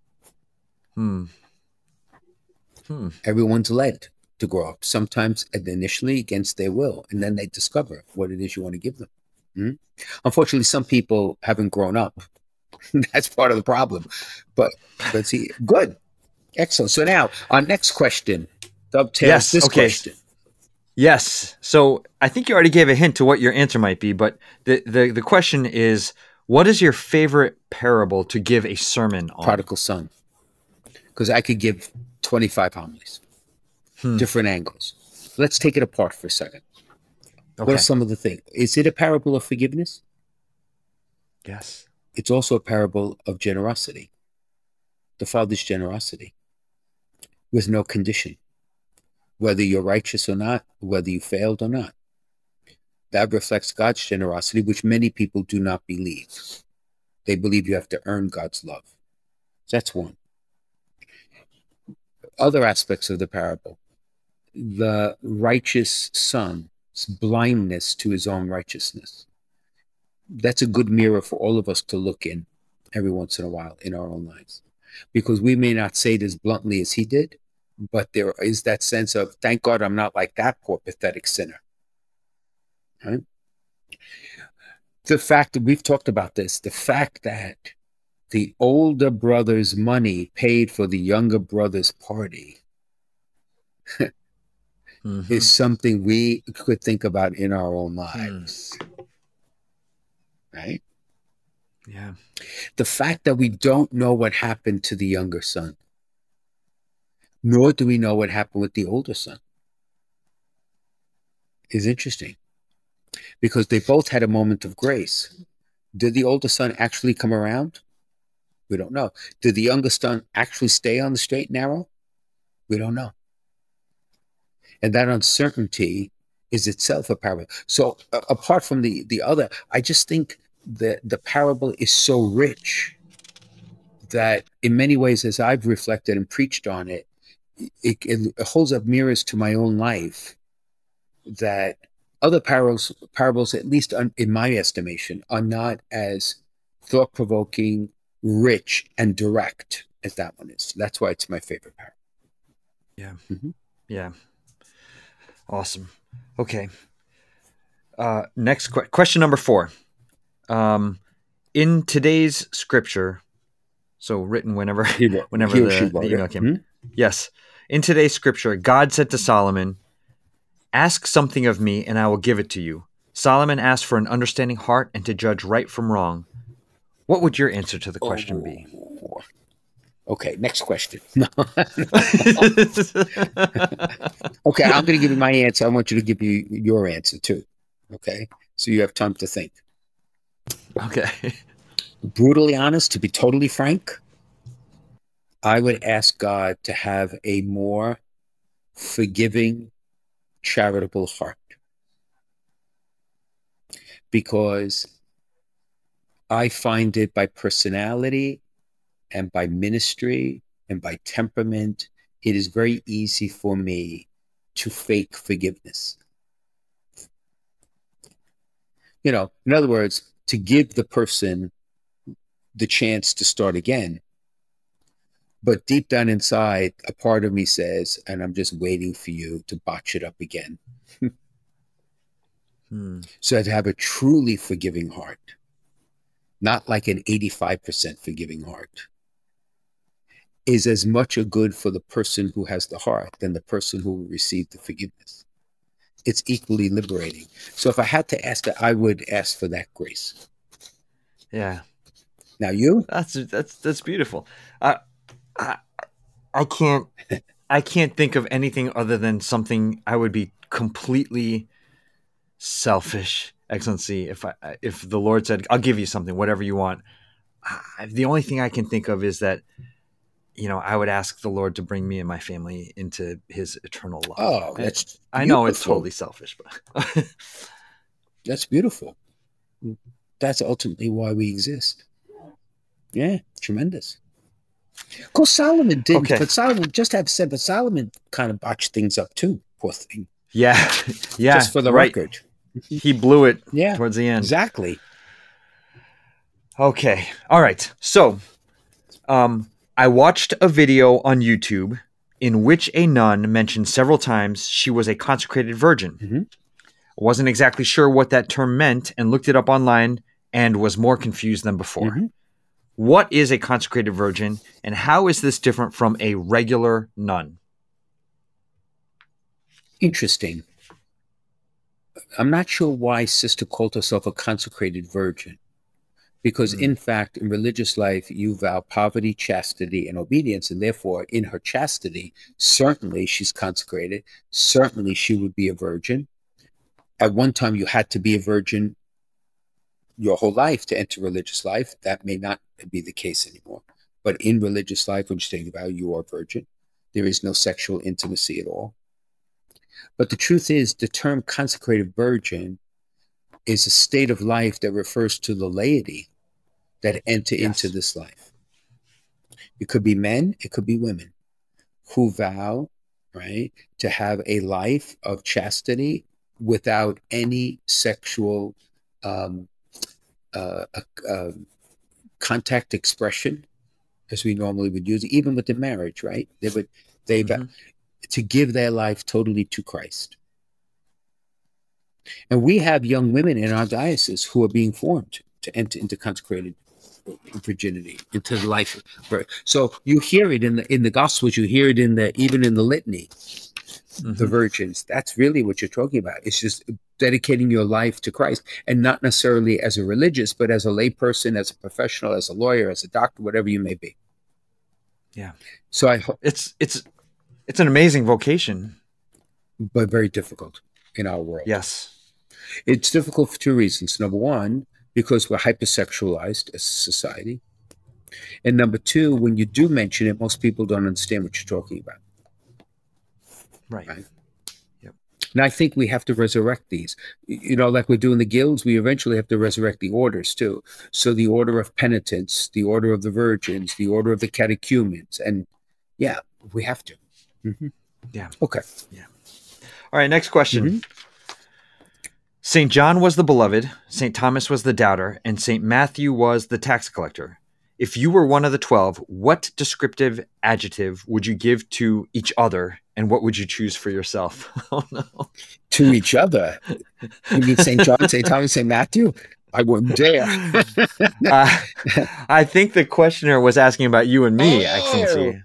[SPEAKER 1] hmm. Hmm.
[SPEAKER 2] Everyone's led to grow up, sometimes initially against their will, and then they discover what it is you want to give them. Hmm? Unfortunately, some people haven't grown up. That's part of the problem. But but see, good, excellent. So now our next question dovetails
[SPEAKER 1] Yes,
[SPEAKER 2] this
[SPEAKER 1] okay.
[SPEAKER 2] question.
[SPEAKER 1] Yes. So I think you already gave a hint to what your answer might be, but the the, the question is, what is your favorite parable to give a sermon on?
[SPEAKER 2] prodigal son because I could give 25 homilies,
[SPEAKER 1] Hmm.
[SPEAKER 2] different angles. Let's take it apart for a second.
[SPEAKER 1] Okay.
[SPEAKER 2] What are some of the things? Is it a parable of forgiveness?
[SPEAKER 1] yes.
[SPEAKER 2] It's also a parable of generosity, the Father's generosity, with no condition, whether you're righteous or not, whether you failed or not. That reflects God's generosity, which many people do not believe. They believe you have to earn God's love. That's one. Other aspects of the parable the righteous son's blindness to his own righteousness. That's a good mirror for all of us to look in every once in a while in our own lives. Because we may not say it as bluntly as he did, but there is that sense of, thank God I'm not like that poor, pathetic sinner. Right? The fact that we've talked about this, the fact that the older brother's money paid for the younger brother's party
[SPEAKER 1] Mhm.
[SPEAKER 2] is something we could think about in our own lives. Right?
[SPEAKER 1] Yeah.
[SPEAKER 2] The fact that we don't know what happened to the younger son, nor do we know what happened with the older son, is interesting because they both had a moment of grace. Did the older son actually come around? We don't know. Did the younger son actually stay on the straight and narrow? We don't know. And that uncertainty is itself a parable. So a- apart from the the other, I just think that the parable is so rich that in many ways, as I've reflected and preached on it, it, it holds up mirrors to my own life that other parables, parables, at least un- in my estimation, are not as thought provoking, rich, and direct as that one is. That's why it's my favorite parable.
[SPEAKER 1] Yeah.
[SPEAKER 2] Mhm.
[SPEAKER 1] Yeah. Awesome. Okay. Uh, next que- question number four. Um, in today's scripture, so written whenever
[SPEAKER 2] He
[SPEAKER 1] whenever
[SPEAKER 2] he
[SPEAKER 1] the, the email came.
[SPEAKER 2] Hmm?
[SPEAKER 1] Yes. In today's scripture, God said to Solomon, Ask something of me, and I will give it to you. Solomon asked for an understanding heart and to judge right from wrong. What would your answer to the question be?
[SPEAKER 2] Oh. Okay, next question. Okay, I'm going to give you my answer. I want you to give you your answer too. Okay, so you have time to think.
[SPEAKER 1] Okay.
[SPEAKER 2] Brutally honest, to be totally frank, I would ask God to have a more forgiving, charitable heart. Because I find it by personality and by ministry and by temperament, it is very easy for me to fake forgiveness. You know, in other words, to give the person the chance to start again But deep down inside, a part of me says, and I'm just waiting for you to botch it up again.
[SPEAKER 1] Hmm.
[SPEAKER 2] So to have a truly forgiving heart, not like an 85% forgiving heart, is as much a good for the person who has the heart than the person who will receive the forgiveness. It's equally liberating. So if I had to ask that, I would ask for that grace.
[SPEAKER 1] Yeah.
[SPEAKER 2] Now you?
[SPEAKER 1] That's that's that's beautiful. I I, I can't I can't think of anything other than something I would be completely selfish, Excellency. If I if the Lord said, "I'll give you something, whatever you want," I, the only thing I can think of is that you know I would ask the Lord to bring me and my family into His eternal love.
[SPEAKER 2] Oh, that's
[SPEAKER 1] I know it's totally selfish, but
[SPEAKER 2] That's beautiful. That's ultimately why we exist. Yeah, tremendous. Of course, Solomon didn't,
[SPEAKER 1] Okay.
[SPEAKER 2] but Solomon, just have said, but Solomon kind of botched things up too. Poor thing.
[SPEAKER 1] yeah, yeah.
[SPEAKER 2] just for the
[SPEAKER 1] right.
[SPEAKER 2] record.
[SPEAKER 1] he blew it
[SPEAKER 2] Yeah,
[SPEAKER 1] towards the end.
[SPEAKER 2] exactly.
[SPEAKER 1] Okay. All right. So, um, I watched a video on YouTube in which a nun mentioned several times she was a consecrated virgin.
[SPEAKER 2] Mhm.
[SPEAKER 1] Wasn't exactly sure what that term meant and looked it up online and was more confused than before.
[SPEAKER 2] Mhm.
[SPEAKER 1] What is a consecrated virgin and how is this different from a regular nun?
[SPEAKER 2] Interesting. I'm not sure why Sister called herself a consecrated virgin. Because,
[SPEAKER 1] Mm.
[SPEAKER 2] in fact, in religious life, you vow poverty, chastity, and obedience. And therefore, in her chastity, certainly she's consecrated. Certainly she would be a virgin. At one time, you had to be a virgin your whole life to enter religious life. That may not be the case anymore. But in religious life, when you take vow, you are a virgin. There is no sexual intimacy at all. But the truth is, the term consecrated virgin is a state of life that refers to the laity that enter
[SPEAKER 1] Yes.
[SPEAKER 2] into this life. It could be men, it could be women who vow, right, to have a life of chastity without any sexual um, uh, uh, um, contact expression as we normally would use, even with the marriage, right? They would they vow
[SPEAKER 1] Mhm.
[SPEAKER 2] to give their life totally to Christ. And we have young women in our diocese who are being formed to enter into consecrated virginity, into the life. So you hear it in the in the Gospels, you hear it in the even in the litany, the
[SPEAKER 1] Mhm.
[SPEAKER 2] virgins. That's really what you're talking about. It's just dedicating your life to Christ, and not necessarily as a religious, but as a layperson, as a professional, as a lawyer, as a doctor, whatever you may be.
[SPEAKER 1] Yeah.
[SPEAKER 2] So I, ho-
[SPEAKER 1] It's it's it's an amazing vocation.
[SPEAKER 2] but very difficult in our world.
[SPEAKER 1] Yes.
[SPEAKER 2] It's difficult for two reasons. Number one, because we're hypersexualized as a society. And number two, when you do mention it, most people don't understand what you're talking about.
[SPEAKER 1] Right.
[SPEAKER 2] Right. And I think we have to resurrect these. You know, like we're doing the guilds, we eventually have to resurrect the orders too. So the order of penitence, the order of the virgins, the order of the catechumens. And yeah, we have to. Mhm.
[SPEAKER 1] Yeah.
[SPEAKER 2] Okay. Yeah.
[SPEAKER 1] All right, next question. St. John was the beloved, St. Thomas was the doubter, and St. Matthew was the tax collector. If you were one of the 12, what descriptive adjective would you give to each other, and what would you choose for yourself? oh, no.
[SPEAKER 2] To each other. You mean St. John, St. Thomas, St. Matthew? I wouldn't dare.
[SPEAKER 1] Uh, I think the questioner was asking about you and me,
[SPEAKER 2] Oh.
[SPEAKER 1] Excellency.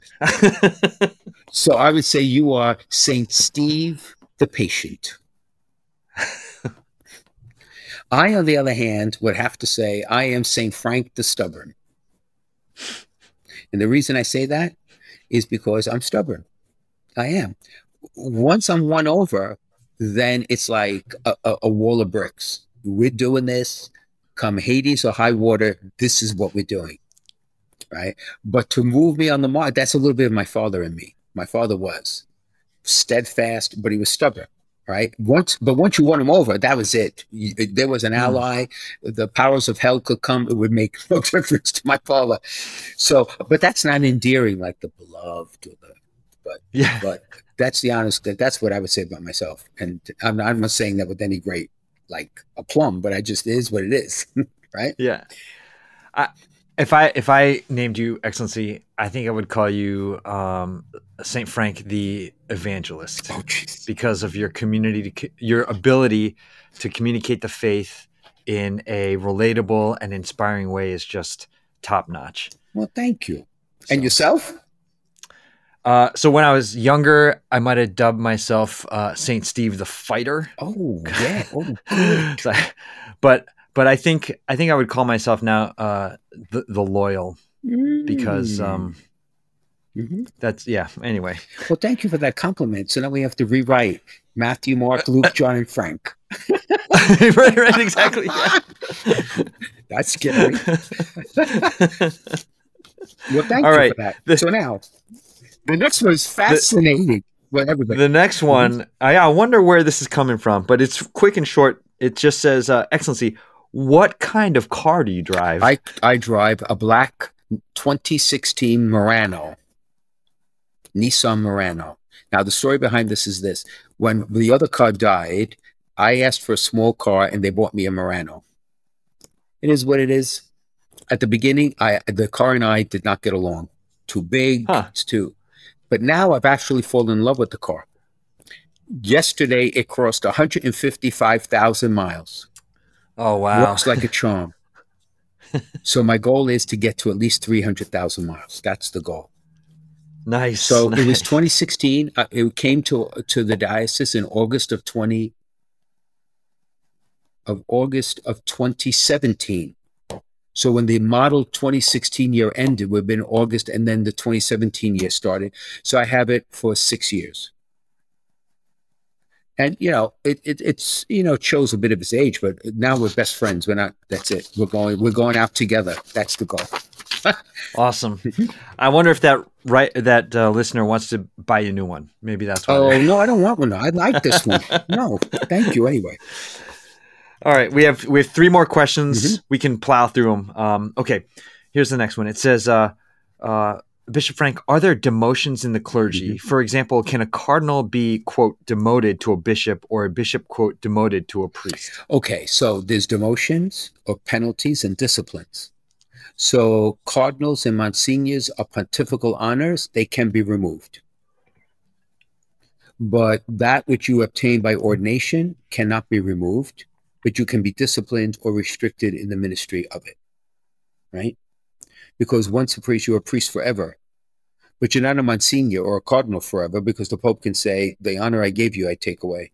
[SPEAKER 2] So I would say you are Saint Steve the patient. I, on the other hand, would have to say I am Saint Frank the stubborn. And the reason I say that is because I'm stubborn. I am. Once I'm won over, then it's like a, a, a wall of bricks. We're doing this. Come Hades or high water, this is what we're doing. Right. But to move me on the mark, that's a little bit of my father in me. My father was steadfast, but he was stubborn. Right. Once, but once you won him over, that was it. You, there was an
[SPEAKER 1] Mm.
[SPEAKER 2] ally. The powers of hell could come. It would make no difference to my father. So, but that's not endearing like the beloved or the
[SPEAKER 1] yeah.
[SPEAKER 2] but that's the honest that that's what I would say about myself. And I'm not, I'm not saying that with any great like aplomb, but I just it is what it is, right?
[SPEAKER 1] Yeah. I If I if I named you Excellency, I think I would call you um, Saint Frank the Evangelist
[SPEAKER 2] Oh, jeez.
[SPEAKER 1] because of your community, to, your ability to communicate the faith in a relatable and inspiring way is just top notch.
[SPEAKER 2] Well, thank you.
[SPEAKER 1] So-
[SPEAKER 2] And yourself?
[SPEAKER 1] Uh, so when I was younger, I might have dubbed myself uh, Saint Steve the Fighter.
[SPEAKER 2] Oh, yeah. Oh.
[SPEAKER 1] So- but but I think I think I would call myself now uh, the the loyal because
[SPEAKER 2] Mm.
[SPEAKER 1] um,
[SPEAKER 2] Mhm.
[SPEAKER 1] that's yeah. Anyway,
[SPEAKER 2] Well, thank you for that compliment. So now we have to rewrite Matthew, Mark, Luke, John, and Frank.
[SPEAKER 1] right, right, exactly. Yeah.
[SPEAKER 2] That's scary. Well, thank
[SPEAKER 1] All
[SPEAKER 2] you
[SPEAKER 1] right.
[SPEAKER 2] for that.
[SPEAKER 1] The-
[SPEAKER 2] so now, the next one is fascinating. well, everybody.
[SPEAKER 1] the next one, I, I wonder where this is coming from, but it's quick and short. It just says, uh, "Excellency, what kind of car do you drive?"
[SPEAKER 2] I, I drive a black 2016 Murano, Nissan Murano. Now, the story behind this is this. When the other car died, I asked for a small car and they bought me a Murano. It is what it is. At the beginning, I the car and I did not get along. Too big,
[SPEAKER 1] Huh.
[SPEAKER 2] it's too. But now I've actually fallen in love with the car. Yesterday, it crossed 155,000 miles.
[SPEAKER 1] Oh wow!
[SPEAKER 2] Walks like a charm. so my goal is to get to at least 300,000 miles. That's the goal.
[SPEAKER 1] nice.
[SPEAKER 2] So it was 2016. Uh, it came to to the diocese in August of 20 of August of 2017. So when the model 2016 year ended, we've been in August, and then the 2017 year started. So I have it for six years. And you know, it, it it's you know shows a bit of his age, but now we're best friends. We're not. That's it. We're going. We're going out together. That's the goal.
[SPEAKER 1] awesome. I wonder if that right that uh, listener wants to buy a new one. Maybe that's why.
[SPEAKER 2] Oh no, I don't want one. I like this one. No, thank you anyway.
[SPEAKER 1] All right, we have we have three more questions.
[SPEAKER 2] Mm-hmm.
[SPEAKER 1] We can plow through them. Um, okay, here's the next one. It says, uh, uh, Bishop Frank, are there demotions in the clergy?
[SPEAKER 2] Mm-hmm.
[SPEAKER 1] For example, can a cardinal be quote demoted to a bishop, or a bishop quote demoted to a priest?
[SPEAKER 2] Okay, so there's demotions or penalties and disciplines. So cardinals and monsignors are pontifical honors, they can be removed. But that which you obtain by ordination cannot be removed, but you can be disciplined or restricted in the ministry of it. Right? Because once a priest, you're a priest forever. But you're not a monsignor or a cardinal forever because the Pope can say, The honor I gave you, I take away.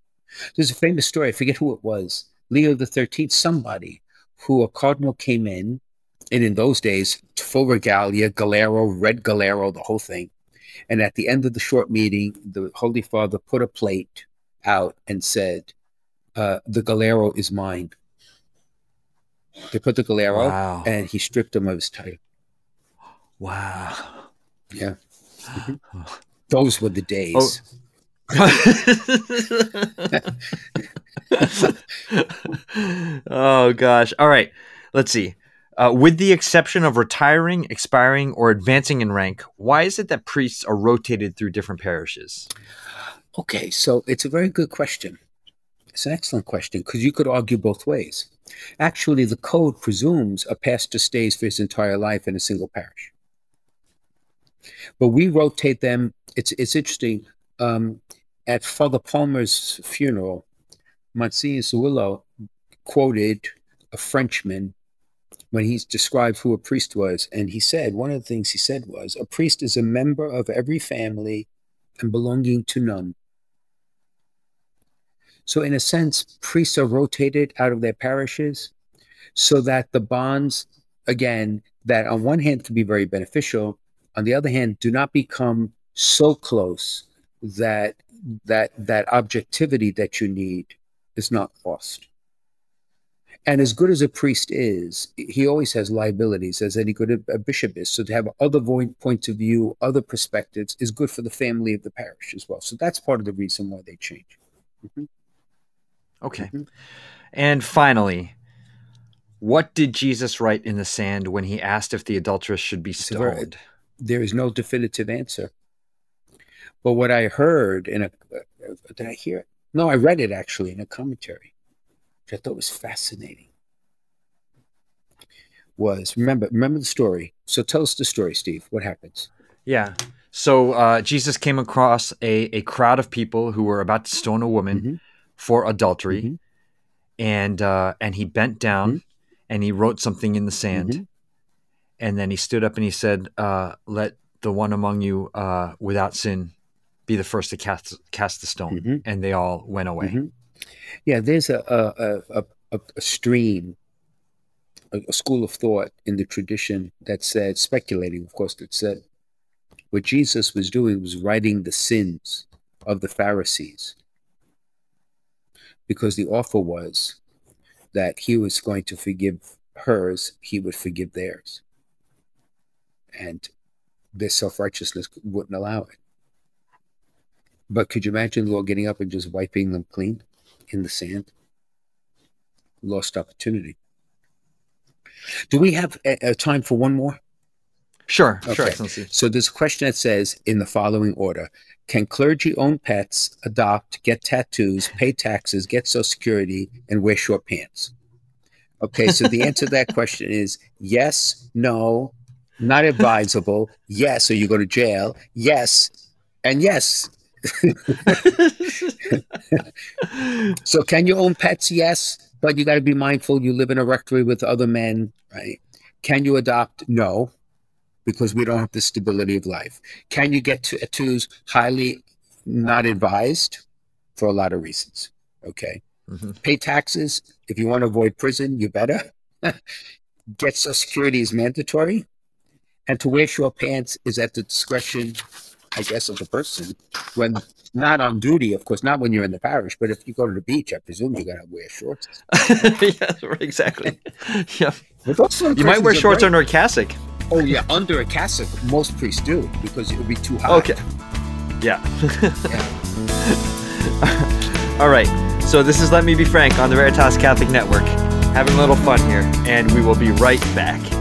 [SPEAKER 2] There's a famous story, I forget who it was. Leo the Thirteenth, somebody who a cardinal came in, and in those days, full regalia, galero, red galero, the whole thing. And at the end of the short meeting, the Holy Father put a plate out and said, uh, "The galero is mine." They put the galero,
[SPEAKER 1] Wow.
[SPEAKER 2] and he stripped him of his title.
[SPEAKER 1] Wow.
[SPEAKER 2] Yeah, those were the days.
[SPEAKER 1] oh gosh. All right. Let's see. Uh, with the exception of retiring, expiring, or advancing in rank, why is it that priests are rotated through different parishes?
[SPEAKER 2] Okay, so it's a very good question. It's an excellent question because you could argue both ways. Actually, the code presumes a pastor stays for his entire life in a single parish. But we rotate them. It's, it's interesting. Um, at Father Palmer's funeral, Monsignor Zuillo quoted a Frenchman when he described who a priest was. And he said, one of the things he said was, a priest is a member of every family and belonging to none. So, in a sense, priests are rotated out of their parishes so that the bonds, again, that on one hand can be very beneficial, on the other hand, do not become so close that that that objectivity that you need is not lost. And as good as a priest is, he always has liabilities, as any good a bishop is. So to have other points of view, other perspectives, is good for the family of the parish as well. So that's part of the reason why they change. Mhm.
[SPEAKER 1] Okay.
[SPEAKER 2] Mhm.
[SPEAKER 1] And finally, what did Jesus write in the sand when he asked if the adulteress should be stoned?
[SPEAKER 2] There is no definitive answer. But what I heard in a, uh, did I hear it? No, I read it actually in a commentary, which I thought was fascinating. was remember remember the story. So tell us the story, Steve. What happens?
[SPEAKER 1] Yeah. So uh, Jesus came across a, a crowd of people who were about to stone a woman
[SPEAKER 2] Mhm.
[SPEAKER 1] for adultery,
[SPEAKER 2] Mhm.
[SPEAKER 1] and uh, and he bent down
[SPEAKER 2] Mhm.
[SPEAKER 1] and he wrote something in the sand,
[SPEAKER 2] Mhm.
[SPEAKER 1] And then he stood up and he said, uh, "Let the one among you uh, without sin be the first to cast cast the stone,"
[SPEAKER 2] Mhm.
[SPEAKER 1] and they all went away.
[SPEAKER 2] Mhm. Yeah, there's a a, a, a, a stream, a, a school of thought in the tradition that said, speculating, of course, that said what Jesus was doing was writing the sins of the Pharisees, because the offer was that he was going to forgive hers, he would forgive theirs, and their self righteousness wouldn't allow it. But could you imagine the Lord getting up and just wiping them clean in the sand? Lost opportunity. Do we have a, a time for one more?
[SPEAKER 1] Sure, sure, Excellency.
[SPEAKER 2] So there's a question that says in the following order Can clergy own pets, adopt, get tattoos, pay taxes, get social security, and wear short pants? Okay, so the answer to that question is yes, no, not advisable, yes, or you go to jail, yes, and yes. So can you own pets? Yes, but you got to be mindful. You live in a rectory with other men, right? Can you adopt? No, because we don't have the stability of life. Can you get tattoos? Highly not advised for a lot of reasons. Okay.
[SPEAKER 1] Mhm.
[SPEAKER 2] Pay taxes. If you want to avoid prison, you better. get social security is mandatory. And to wear short pants is at the discretion, I guess, of the person when not on duty, of course, not when you're in the parish, but if you go to the beach, I presume you're gonna wear shorts.
[SPEAKER 1] yes, right, exactly. Yeah, you might wear shorts under a cassock.
[SPEAKER 2] Oh yeah, under a cassock. Most priests do because it would be too hot.
[SPEAKER 1] Okay. Yeah. All right. So this is Let Me Be Frank on the Veritas Catholic Network. Having a little fun here, and we will be right back.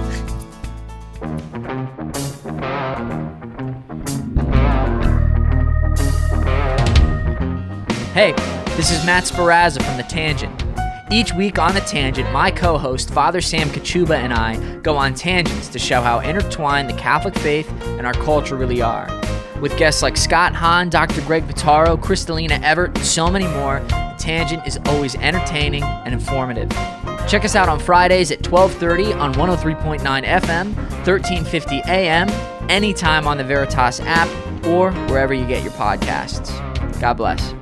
[SPEAKER 4] Hey, this is Matt Sparazza from The Tangent. Each week on The Tangent, my co host, Father Sam Kachuba, and I go on tangents to show how intertwined the Catholic faith and our culture really are. With guests like Scott Hahn, Dr. Greg Pitaro, Kristalina Everett, and so many more, The Tangent is always entertaining and informative. Check us out on Fridays at 12:30 on 103.9 FM, 1350 AM, anytime on the Veritas app or wherever you get your podcasts. God bless.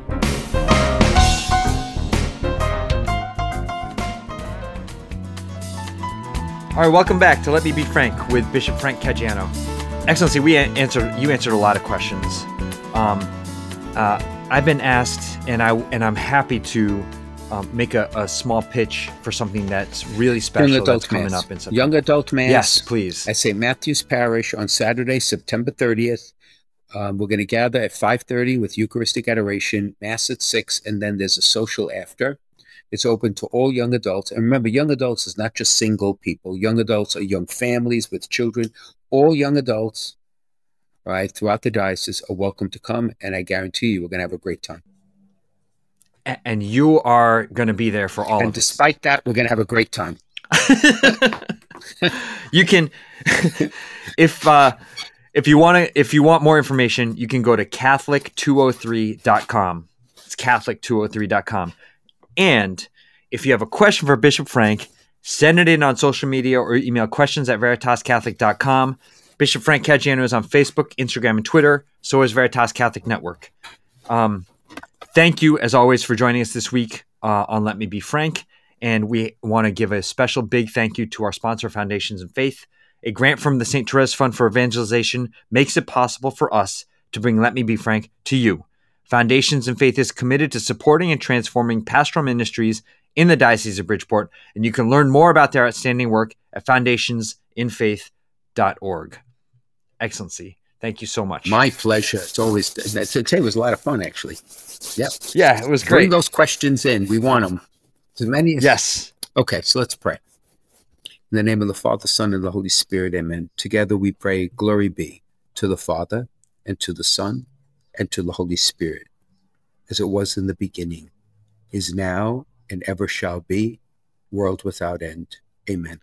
[SPEAKER 1] All right, welcome back to Let Me Be Frank with Bishop Frank Caggiano. Excellency, we answered you answered a lot of questions. Um, uh, I've been asked, and I and I'm happy to um, make a, a small pitch for something that's really special
[SPEAKER 2] Young
[SPEAKER 1] that's coming
[SPEAKER 2] mass.
[SPEAKER 1] up in September.
[SPEAKER 2] Young adult mass.
[SPEAKER 1] Yes, please.
[SPEAKER 2] At St. Matthew's Parish on Saturday, September 30th. Um, we're going to gather at 5.30 with Eucharistic adoration, Mass at 6, and then there's a social after. It's open to all young adults. And remember, young adults is not just single people. Young adults are young families with children. All young adults, right, throughout the diocese are welcome to come. And I guarantee you, we're going to have a great time.
[SPEAKER 1] And you are going to be there for all
[SPEAKER 2] and despite that, we're going to have a great time.
[SPEAKER 1] you can if uh if you want to if you want more information you can go to catholic203.com it's catholic203.com and if you have a question for bishop frank send it in on social media or email questions at veritascatholic.com bishop frank Caggiano is on facebook instagram and twitter so is veritas catholic network um, thank you as always for joining us this week uh, on let me be frank and we want to give a special big thank you to our sponsor, Foundations in Faith. A grant from the St. Therese Fund for Evangelization makes it possible for us to bring Let Me Be Frank to you. Foundations in Faith is committed to supporting and transforming pastoral ministries in the Diocese of Bridgeport, and you can learn more about their outstanding work at foundationsinfaith.org. Excellency, thank you so much.
[SPEAKER 2] My pleasure. It's always, today was a lot of fun, actually. Yep.
[SPEAKER 1] yeah, it was great.
[SPEAKER 2] Bring those questions in. We want them. As many as
[SPEAKER 1] Yes.
[SPEAKER 2] Okay, so let's pray. In the name of the Father, Son, and the Holy Spirit, amen. Together we pray, Glory be to the Father, and to the Son, and to the Holy Spirit, as it was in the beginning, is now, and ever shall be, world without end. Amen.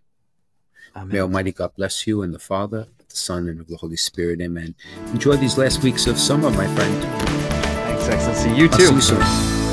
[SPEAKER 2] May Almighty God bless you and the Father, the Son, and of the Holy Spirit. Amen. Enjoy these last weeks of summer, my friend.
[SPEAKER 1] Thanks, Excellency. You
[SPEAKER 2] I'll
[SPEAKER 1] too.
[SPEAKER 2] see you soon.